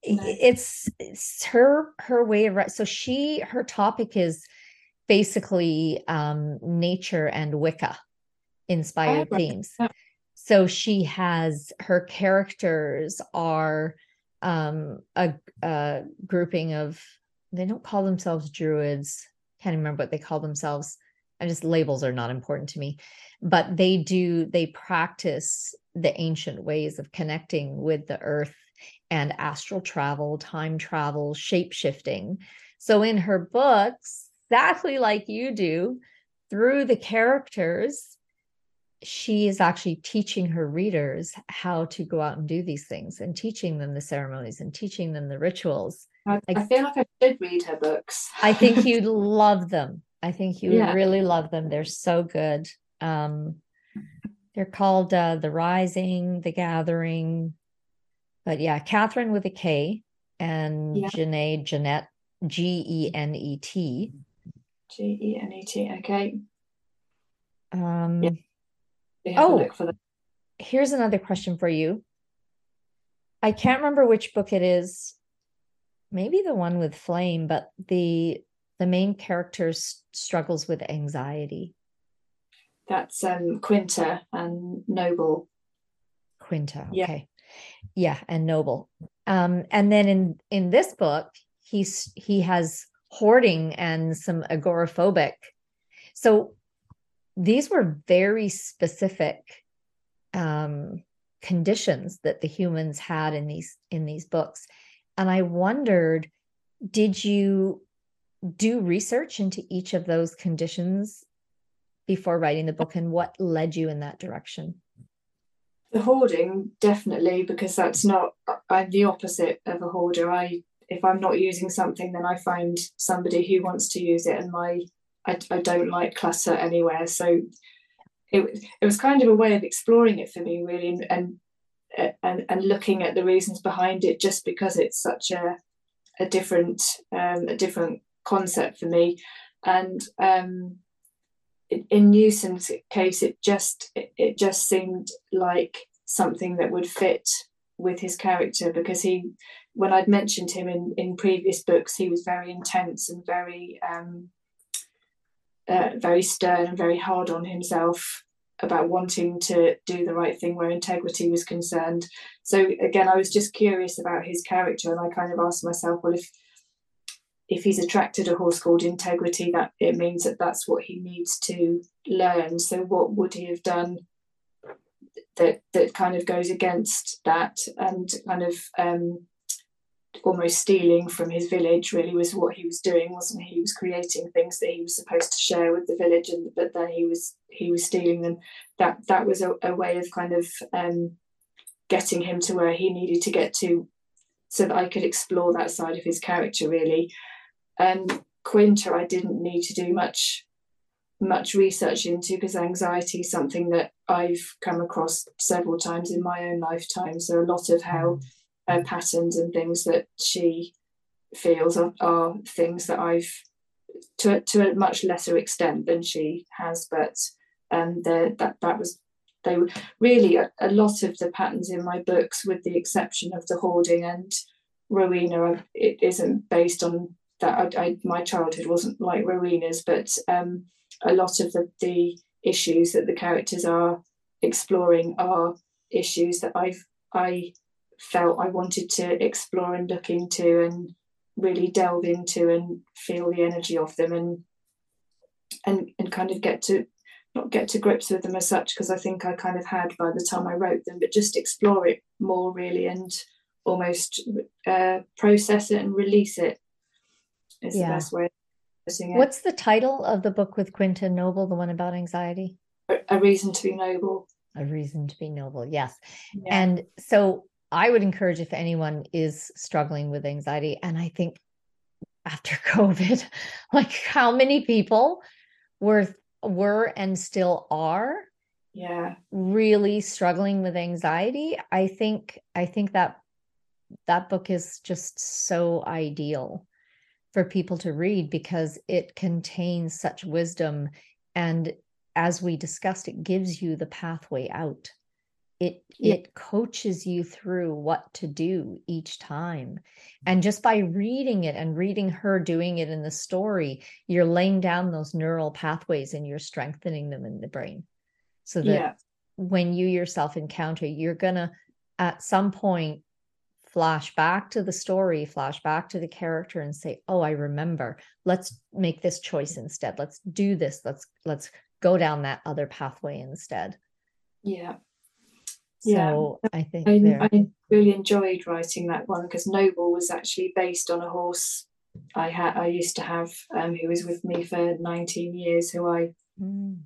It's, it's her her way of writing. so she her topic is basically um, nature and Wicca inspired oh, themes. So she has her characters are um, a, a grouping of they don't call themselves druids. Can't remember what they call themselves. I just labels are not important to me, but they do they practice the ancient ways of connecting with the earth and astral travel, time travel, shape shifting. So in her books, exactly like you do, through the characters, she is actually teaching her readers how to go out and do these things and teaching them the ceremonies and teaching them the rituals. I, I feel like I should read her books. I think *laughs* you'd love them. I think you yeah. really love them. They're so good. Um, they're called uh, The Rising, The Gathering. But yeah, Catherine with a K and yeah. Janae, Jeanette, G E N E T. G E N E T, okay. Um, yeah. Oh, here's another question for you. I can't remember which book it is. Maybe the one with Flame, but the the main character struggles with anxiety. That's um, Quinta and Noble. Quinta, okay. Yeah, yeah and Noble. Um, and then in in this book, he's he has hoarding and some agoraphobic. So these were very specific um, conditions that the humans had in these in these books and i wondered did you do research into each of those conditions before writing the book and what led you in that direction? The hoarding, definitely, because that's not, I'm the opposite of a hoarder. I, if I'm not using something, then I find somebody who wants to use it, and my, I, I don't like clutter anywhere. So it, it was kind of a way of exploring it for me, really, and, and, and looking at the reasons behind it, just because it's such a, a different, um, a different concept for me. And um, in Newson's case, it just it, it just seemed like something that would fit with his character because he, when I'd mentioned him in in previous books, he was very intense and very um, uh, very stern and very hard on himself about wanting to do the right thing where integrity was concerned. So again, I was just curious about his character, and I kind of asked myself, well, if if he's attracted a horse called integrity, that it means that that's what he needs to learn. So what would he have done that that kind of goes against that and kind of um, almost stealing from his village really was what he was doing wasn't he? He was creating things that he was supposed to share with the village and but then he was he was stealing them. That that was a, a way of kind of um, getting him to where he needed to get to so that I could explore that side of his character really and Quinta I didn't need to do much much research into because anxiety is something that I've come across several times in my own lifetime. So a lot of how mm. uh, patterns and things that she feels are, are things that I've to to a much lesser extent than she has, but um, that that was they were really a, a, lot of the patterns in my books, with the exception of the hoarding and Rowena, it isn't based on that. I, I, my childhood wasn't like Rowena's, but um, a lot of the, the issues that the characters are exploring are issues that I've I felt I wanted to explore and look into and really delve into and feel the energy of them and and and kind of get to not get to grips with them as such because I think I kind of had by the time I wrote them, but just explore it more really and almost uh, process it and release it is yeah. the best way. What's the title of the book with Quinta Noble, the one about anxiety? A, a reason to be noble. A reason to be noble, yes. Yeah. And so I would encourage if anyone is struggling with anxiety, and I think after *laughs* COVID, like how many people were were and still are yeah really struggling with anxiety i think i think that that book is just so ideal for people to read because it contains such wisdom. And as we discussed it gives you the pathway out. It yeah. it coaches you through what to do each time. Mm-hmm. And just by reading it and reading her doing it in the story you're laying down those neural pathways and you're strengthening them in the brain. So that yeah. when you yourself encounter you're going to at some point flash back to the story flash back to the character and say oh i remember. Let's make this choice instead. Let's do this. Let's let's go down that other pathway instead. Yeah. So yeah. I think I, I, really enjoyed writing that one because Noble was actually based on a horse I had I used to have um, who was with me for 19 years who I mm.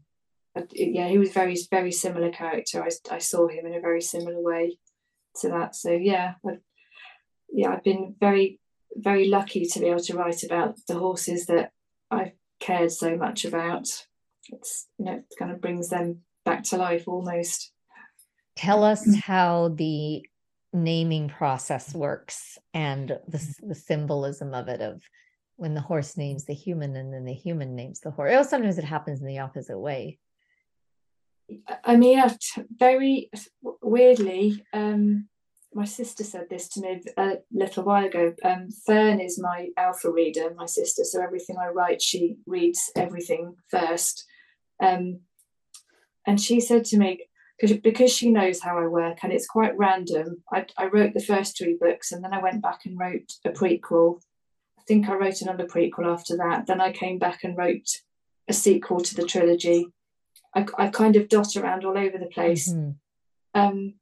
yeah he was very very similar character. I, I saw him in a very similar way to that. So yeah I, yeah I've been very very lucky to be able to write about the horses that I've cared so much about it's you know it kind of brings them back to life almost Tell us mm. how the naming process works and the, the symbolism of it of when the horse names the human and then the human names the horse. Oh, sometimes it happens in the opposite way. I mean, very weirdly, um, my sister said this to me a little while ago. Um, Fern is my alpha reader, my sister. So everything I write, she reads everything first. Um, and she said to me, because because she knows how I work and it's quite random. I, I wrote the first three books and then I went back and wrote a prequel. I think I wrote another prequel after that. Then I came back and wrote a sequel to the trilogy. I, I kind of dot around all over the place. Mm-hmm. Um,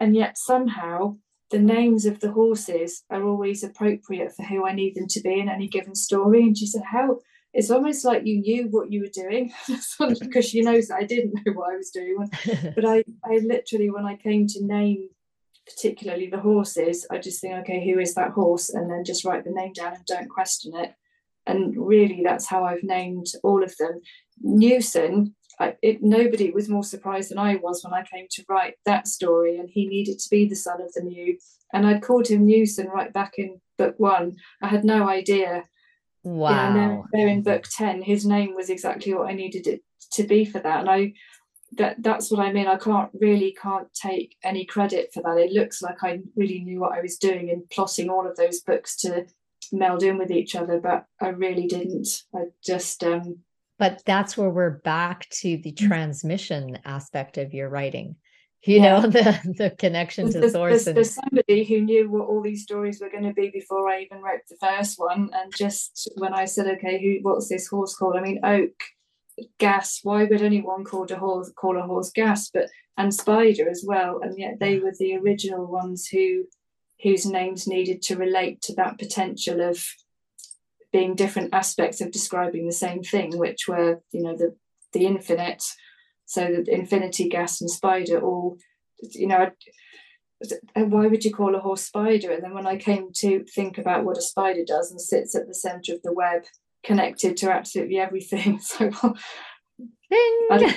and yet somehow the names of the horses are always appropriate for who I need them to be in any given story. And she said, How it's almost like you knew what you were doing *laughs* *laughs* because she knows that I didn't know what I was doing. *laughs* but I, I literally, when I came to name particularly the horses, I just think, okay, who is that horse? And then just write the name down and don't question it. And really, that's how I've named all of them. Newson, I, it, nobody was more surprised than I was when I came to write that story, and he needed to be the son of the new. And I'd called him Newson right back in book one. I had no idea Wow. Yeah, and there, there in book 10, his name was exactly what I needed it to be for that. And I that that's what I mean. I can't really can't take any credit for that. It looks like I really knew what I was doing in plotting all of those books to meld in with each other, but I really didn't. I just um but that's where we're back to the mm. transmission aspect of your writing you yeah. know *laughs* the the connection to there's, source there's, and... there's, somebody who knew what all these stories were going to be before i even wrote the first one and just when i said okay who what's this horse called i mean oak gas why would anyone call a horse call a horse gas but and spider as well and yet they were the original ones who whose names needed to relate to that potential of being different aspects of describing the same thing which were you know the the infinite. So the infinity gas and spider all you know why would you call a horse spider? And then when i came to think about what a spider does and sits at the center of the web connected to absolutely everything. *laughs* So i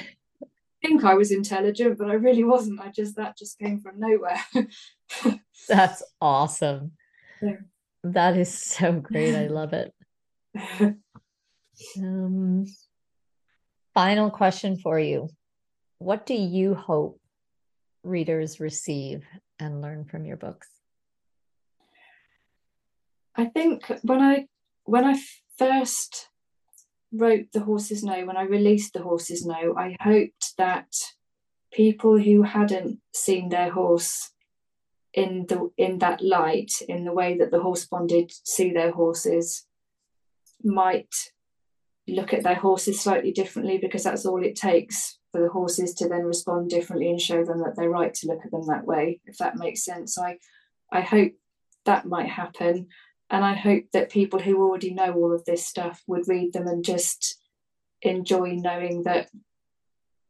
think i was intelligent but i really wasn't. I just that just came from nowhere. *laughs* That's awesome. Yeah. that is so great. I love it *laughs* um final question for you what do you hope readers receive and learn from your books? I think when I when I first wrote The Horses Know, when I released The Horses Know, I hoped that people who hadn't seen their horse in the in that light, in the way that the horse bonded see their horses, might look at their horses slightly differently because that's all it takes for the horses to then respond differently and show them that they're right to look at them that way, if that makes sense. So I, I hope that might happen. And I hope that people who already know all of this stuff would read them and just enjoy knowing that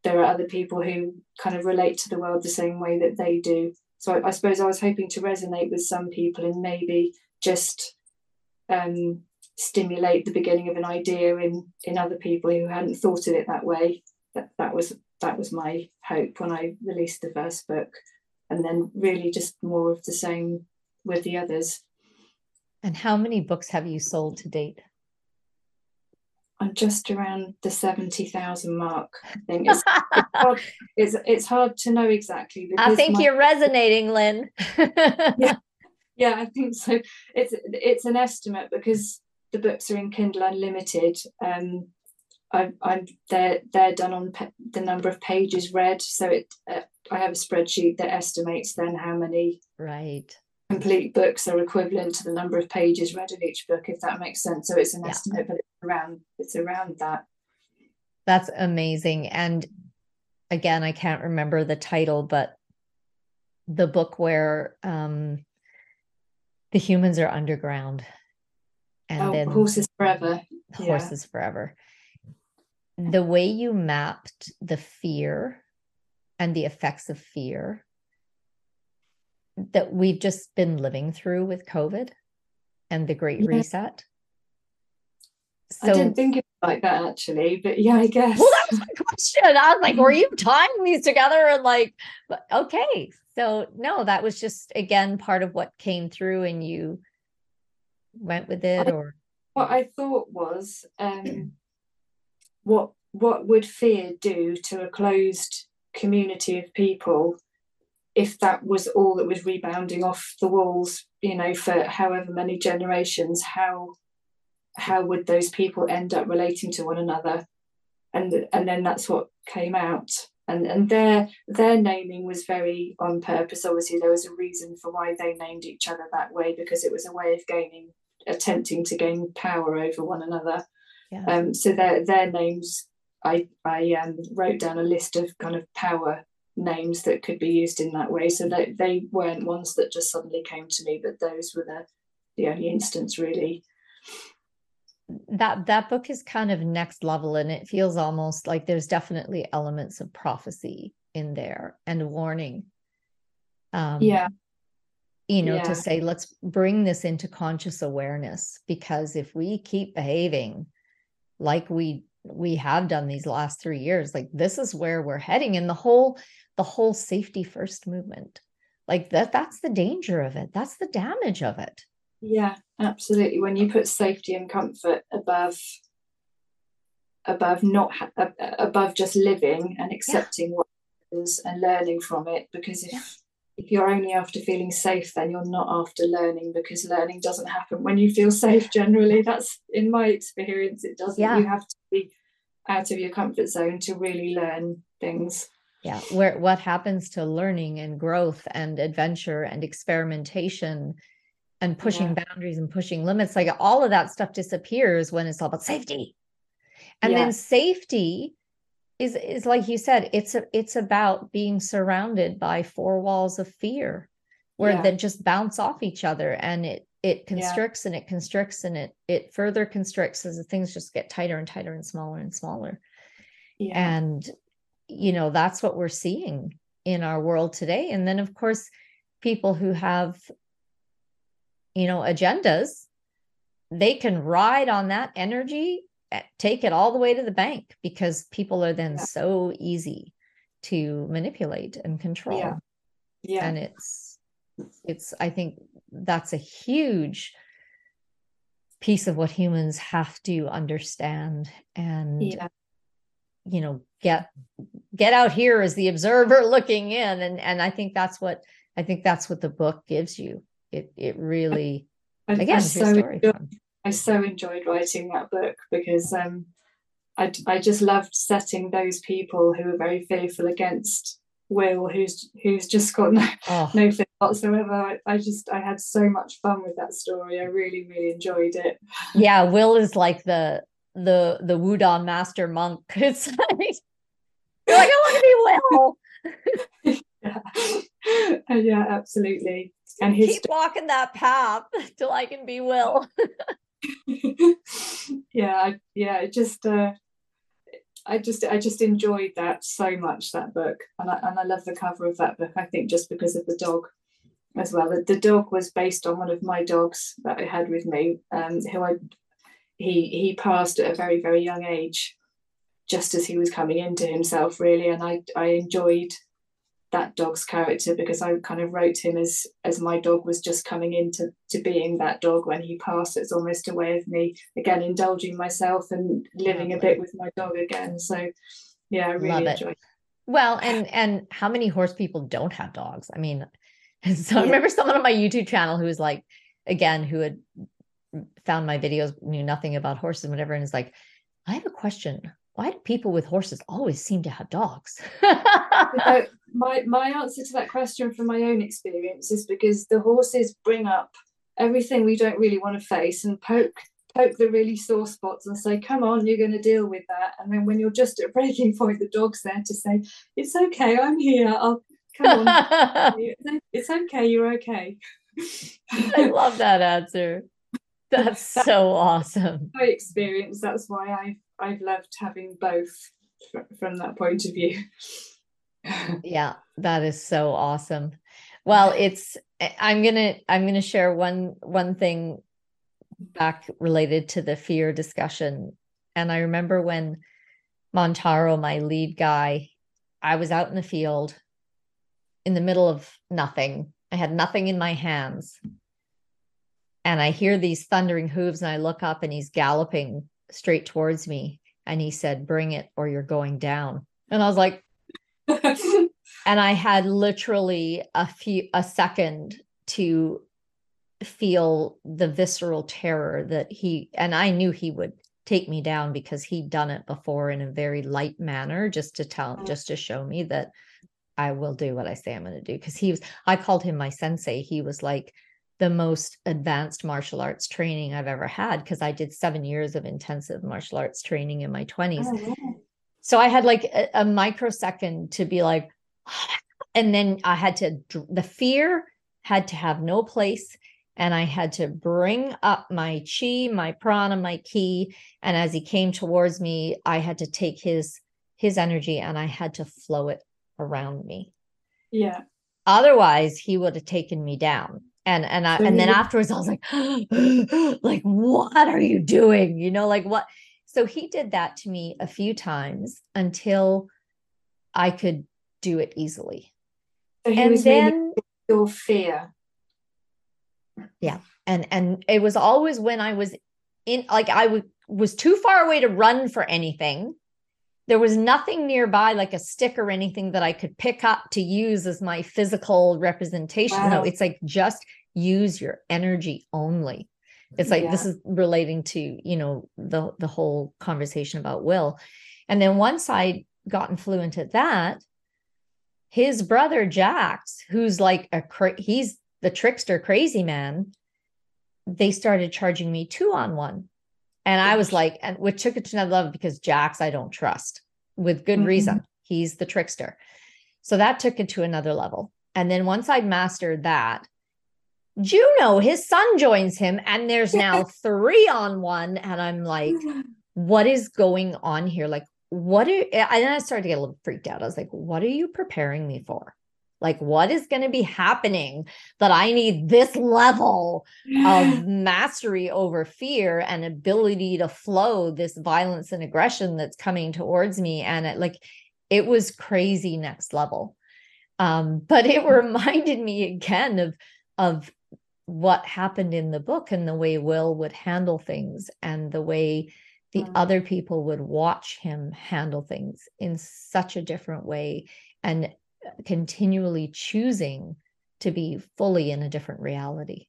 there are other people who kind of relate to the world the same way that they do. So I, I suppose I was hoping to resonate with some people and maybe just um, stimulate the beginning of an idea in in other people who hadn't thought of it that way that that was that was my hope when I released the first book, and then really just more of the same with the others. And how many books have you sold to date? I'm just around the seventy thousand mark. I think it's, it's, hard, it's, it's hard to know exactly. I think my, you're resonating, Lynn. yeah, *laughs* yeah, I think so. It's it's an estimate because the books are in Kindle Unlimited. Um, I, I'm they're they're done on pe- the number of pages read. So it uh, I have a spreadsheet that estimates then how many right complete books are equivalent to the number of pages read in each book, if that makes sense. So it's an yeah. estimate, but it's around it's around that. That's amazing. And again, I can't remember the title, but the book where um the humans are underground and oh, then horses forever horses yeah. forever the way you mapped the fear and the effects of fear that we've just been living through with COVID and the Great yeah. Reset. So, I didn't think it like that actually, but yeah, I guess. Well, that was my question. I was like, were you *laughs* tying these together? And like, okay. So, no, that was just, again, part of what came through and you went with it or? What I thought was, um, what what would fear do to a closed community of people if that was all that was rebounding off the walls you know for however many generations how how would those people end up relating to one another and and then that's what came out and and their their naming was very on purpose obviously there was a reason for why they named each other that way because it was a way of gaining attempting to gain power over one another yeah. Um, so their their names, I I um, wrote down a list of kind of power names that could be used in that way. So that they weren't ones that just suddenly came to me, but those were the the only instance really. That that book is kind of next level, and it feels almost like there's definitely elements of prophecy in there and warning. Um, yeah you know, yeah. to say, let's bring this into conscious awareness because if we keep behaving like we we have done these last 3 years like this is where we're heading and the whole the whole safety first movement like that that's the danger of it that's the damage of it Yeah, absolutely. When you put safety and comfort above above not above just living and accepting yeah. what is and learning from it because if yeah. If you're only after feeling safe then you're not after learning because learning doesn't happen when you feel safe generally that's in my experience it doesn't yeah. you have to be out of your comfort zone to really learn things yeah where what happens to learning and growth and adventure and experimentation and pushing yeah. boundaries and pushing limits like all of that stuff disappears when it's all about safety and yeah. then safety is is like you said it's a, it's about being surrounded by four walls of fear where yeah. that just bounce off each other and it it constricts yeah. and it constricts and it it further constricts as the things just get tighter and tighter and smaller and smaller yeah. and you know that's what we're seeing in our world today and then of course people who have you know agendas they can ride on that energy take it all the way to the bank because people are then yeah. so easy to manipulate and control yeah. yeah and it's it's i think that's a huge piece of what humans have to understand and yeah. you know get get out here as the observer *laughs* looking in and and i think that's what i think that's what the book gives you it it really I, again I so, enjoyed, I so enjoyed writing that book because um I, I just loved setting those people who are very fearful against Will, who's who's just got no oh. no fear whatsoever. I, I, just I had so much fun with that story. I really really enjoyed it. Yeah, Will is like the the the Wudang master monk. *laughs* It's like you're like I want to be Will. yeah. *laughs* *laughs* yeah, absolutely. And his keep walking that path till I can be Will. *laughs* yeah, yeah. Just uh, I just I just enjoyed that so much that book, and I and I love the cover of that book. I think just because of the dog as well. The, the dog was based on one of my dogs that I had with me, um, who I he he passed at a very very young age, just as he was coming into himself really, and I I enjoyed that dog's character because I kind of wrote him as as my dog was just coming into to being that dog when he passed. It's almost a way of me again indulging myself and living Lovely. a bit with my dog again. So yeah, I really enjoyed it. Well, and and how many horse people don't have dogs? I mean, *laughs* so. I remember someone on my YouTube channel who was like, again, who had found my videos, knew nothing about horses and whatever, and is like, I have a question why do people with horses always seem to have dogs? *laughs* my my answer to that question from my own experience is because the horses bring up everything we don't really want to face and poke poke the really sore spots and say, "Come on, you're going to deal with that." And then when you're just at breaking *laughs* point, the dog's there to say, "It's okay, I'm here. I'll come on. *laughs* it's okay, you're okay." I love that answer. That's so awesome. My experience. That's why I I've loved having both from that point of view. *laughs* yeah, that is so awesome. Well, it's I'm gonna I'm gonna share one one thing back related to the fear discussion. And I remember when Montaro, my lead guy, I was out in the field in the middle of nothing. I had nothing in my hands. And I hear these thundering hooves, and I look up and he's galloping straight towards me and he said, Bring it or you're going down. And I was like, *laughs* and I had literally a few a second to feel the visceral terror that he and I knew he would take me down because he'd done it before in a very light manner just to tell mm. just to show me that I will do what I say I'm going to do because he was I called him my sensei he was like the most advanced martial arts training I've ever had because I did seven years of intensive martial arts training in my 20s. Oh, So I had like a, a microsecond to be like, *sighs* and then I had to, the fear had to have no place. And I had to bring up my chi, my prana, my ki. And as he came towards me, I had to take his his energy and I had to flow it around me. Yeah. Otherwise, he would have taken me down and and I, and then afterwards I was like *gasps* like what are you doing you know like what so he did that to me a few times until I could do it easily so and then your fear Yeah. And and it was always when I was in like I w- was too far away to run for anything. There was nothing nearby, like a stick or anything that I could pick up to use as my physical representation. Wow. No, it's like just use your energy only. It's like yeah. this is relating to, you know, the the whole conversation about will. And then once I gotten fluent at that, his brother Jax, who's like a cra- he's the trickster crazy man, they started charging me two on one. And I was like, and which took it to another level because Jax I don't trust with good mm-hmm. reason. He's the trickster. So that took it to another level. And then once I'd mastered that, Juno, his son joins him, and there's now three on one. And I'm like, what is going on here? Like, what are and then I started to get a little freaked out. I was like, what are you preparing me for? Like, what is going to be happening that I need this level of mastery over fear and ability to flow this violence and aggression that's coming towards me? And it like it was crazy next level. Um, but it reminded me again of of what happened in the book and the way Will would handle things and the way the mm. other people would watch him handle things in such a different way and continually choosing to be fully in a different reality.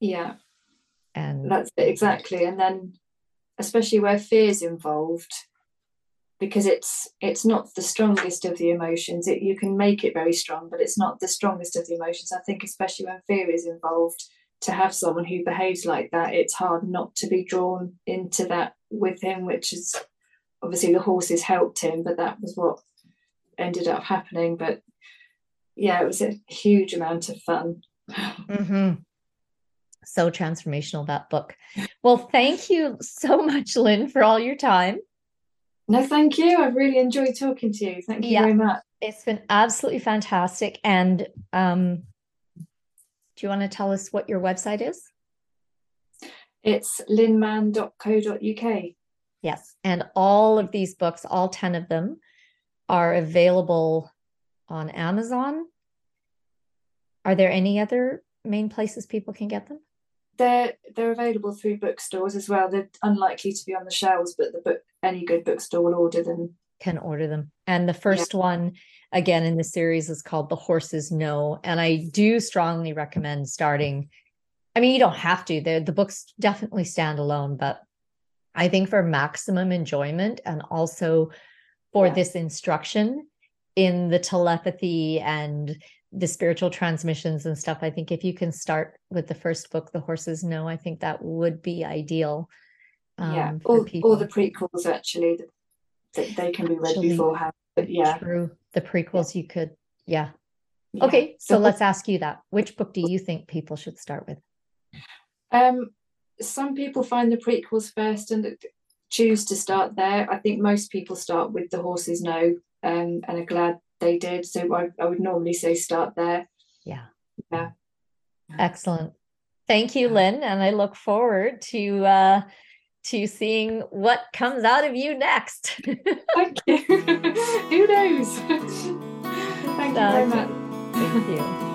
Yeah. And that's it, exactly. And then especially where fear's involved, because it's it's not the strongest of the emotions. It you can make it very strong, but it's not the strongest of the emotions. I think especially when fear is involved, to have someone who behaves like that, it's hard not to be drawn into that with him, which is obviously the horses helped him, but that was what ended up happening. But yeah, it was a huge amount of fun. Mm-hmm. So transformational, that book. Well, thank you so much, Lynn, for all your time. No, thank you. I've really enjoyed talking to you. Thank you yeah, very much. It's been absolutely fantastic. And um, do you want to tell us what your website is? It's lynnmann.co.uk. Yes. And all of these books, all 10 of them, are available on Amazon. Are there any other main places people can get them? They're they're available through bookstores as well. They're unlikely to be on the shelves, but the book any good bookstore will order them. Can order them. And the first yeah. one again in the series is called The Horses Know. And I do strongly recommend starting I mean, you don't have to. The the books definitely stand alone, but I think for maximum enjoyment and also for yeah. this instruction in the telepathy and the spiritual transmissions and stuff, I think if you can start with the first book, The Horses Know, I think that would be ideal. Um, yeah, or, or the prequels actually, that they can be read actually, beforehand. But yeah, true. The prequels yeah. you could, yeah. yeah. Okay, so let's ask you that. Which book do you think people should start with? Um, some people find the prequels first and choose to start there. I think most people start with the horses know um, and are glad they did. So I, I would normally say start there. Yeah. Yeah. Excellent. Thank you, Lynn. And I look forward to uh to seeing what comes out of you next. *laughs* Thank you. *laughs* Who knows? *laughs* Thank you very much. Thank you.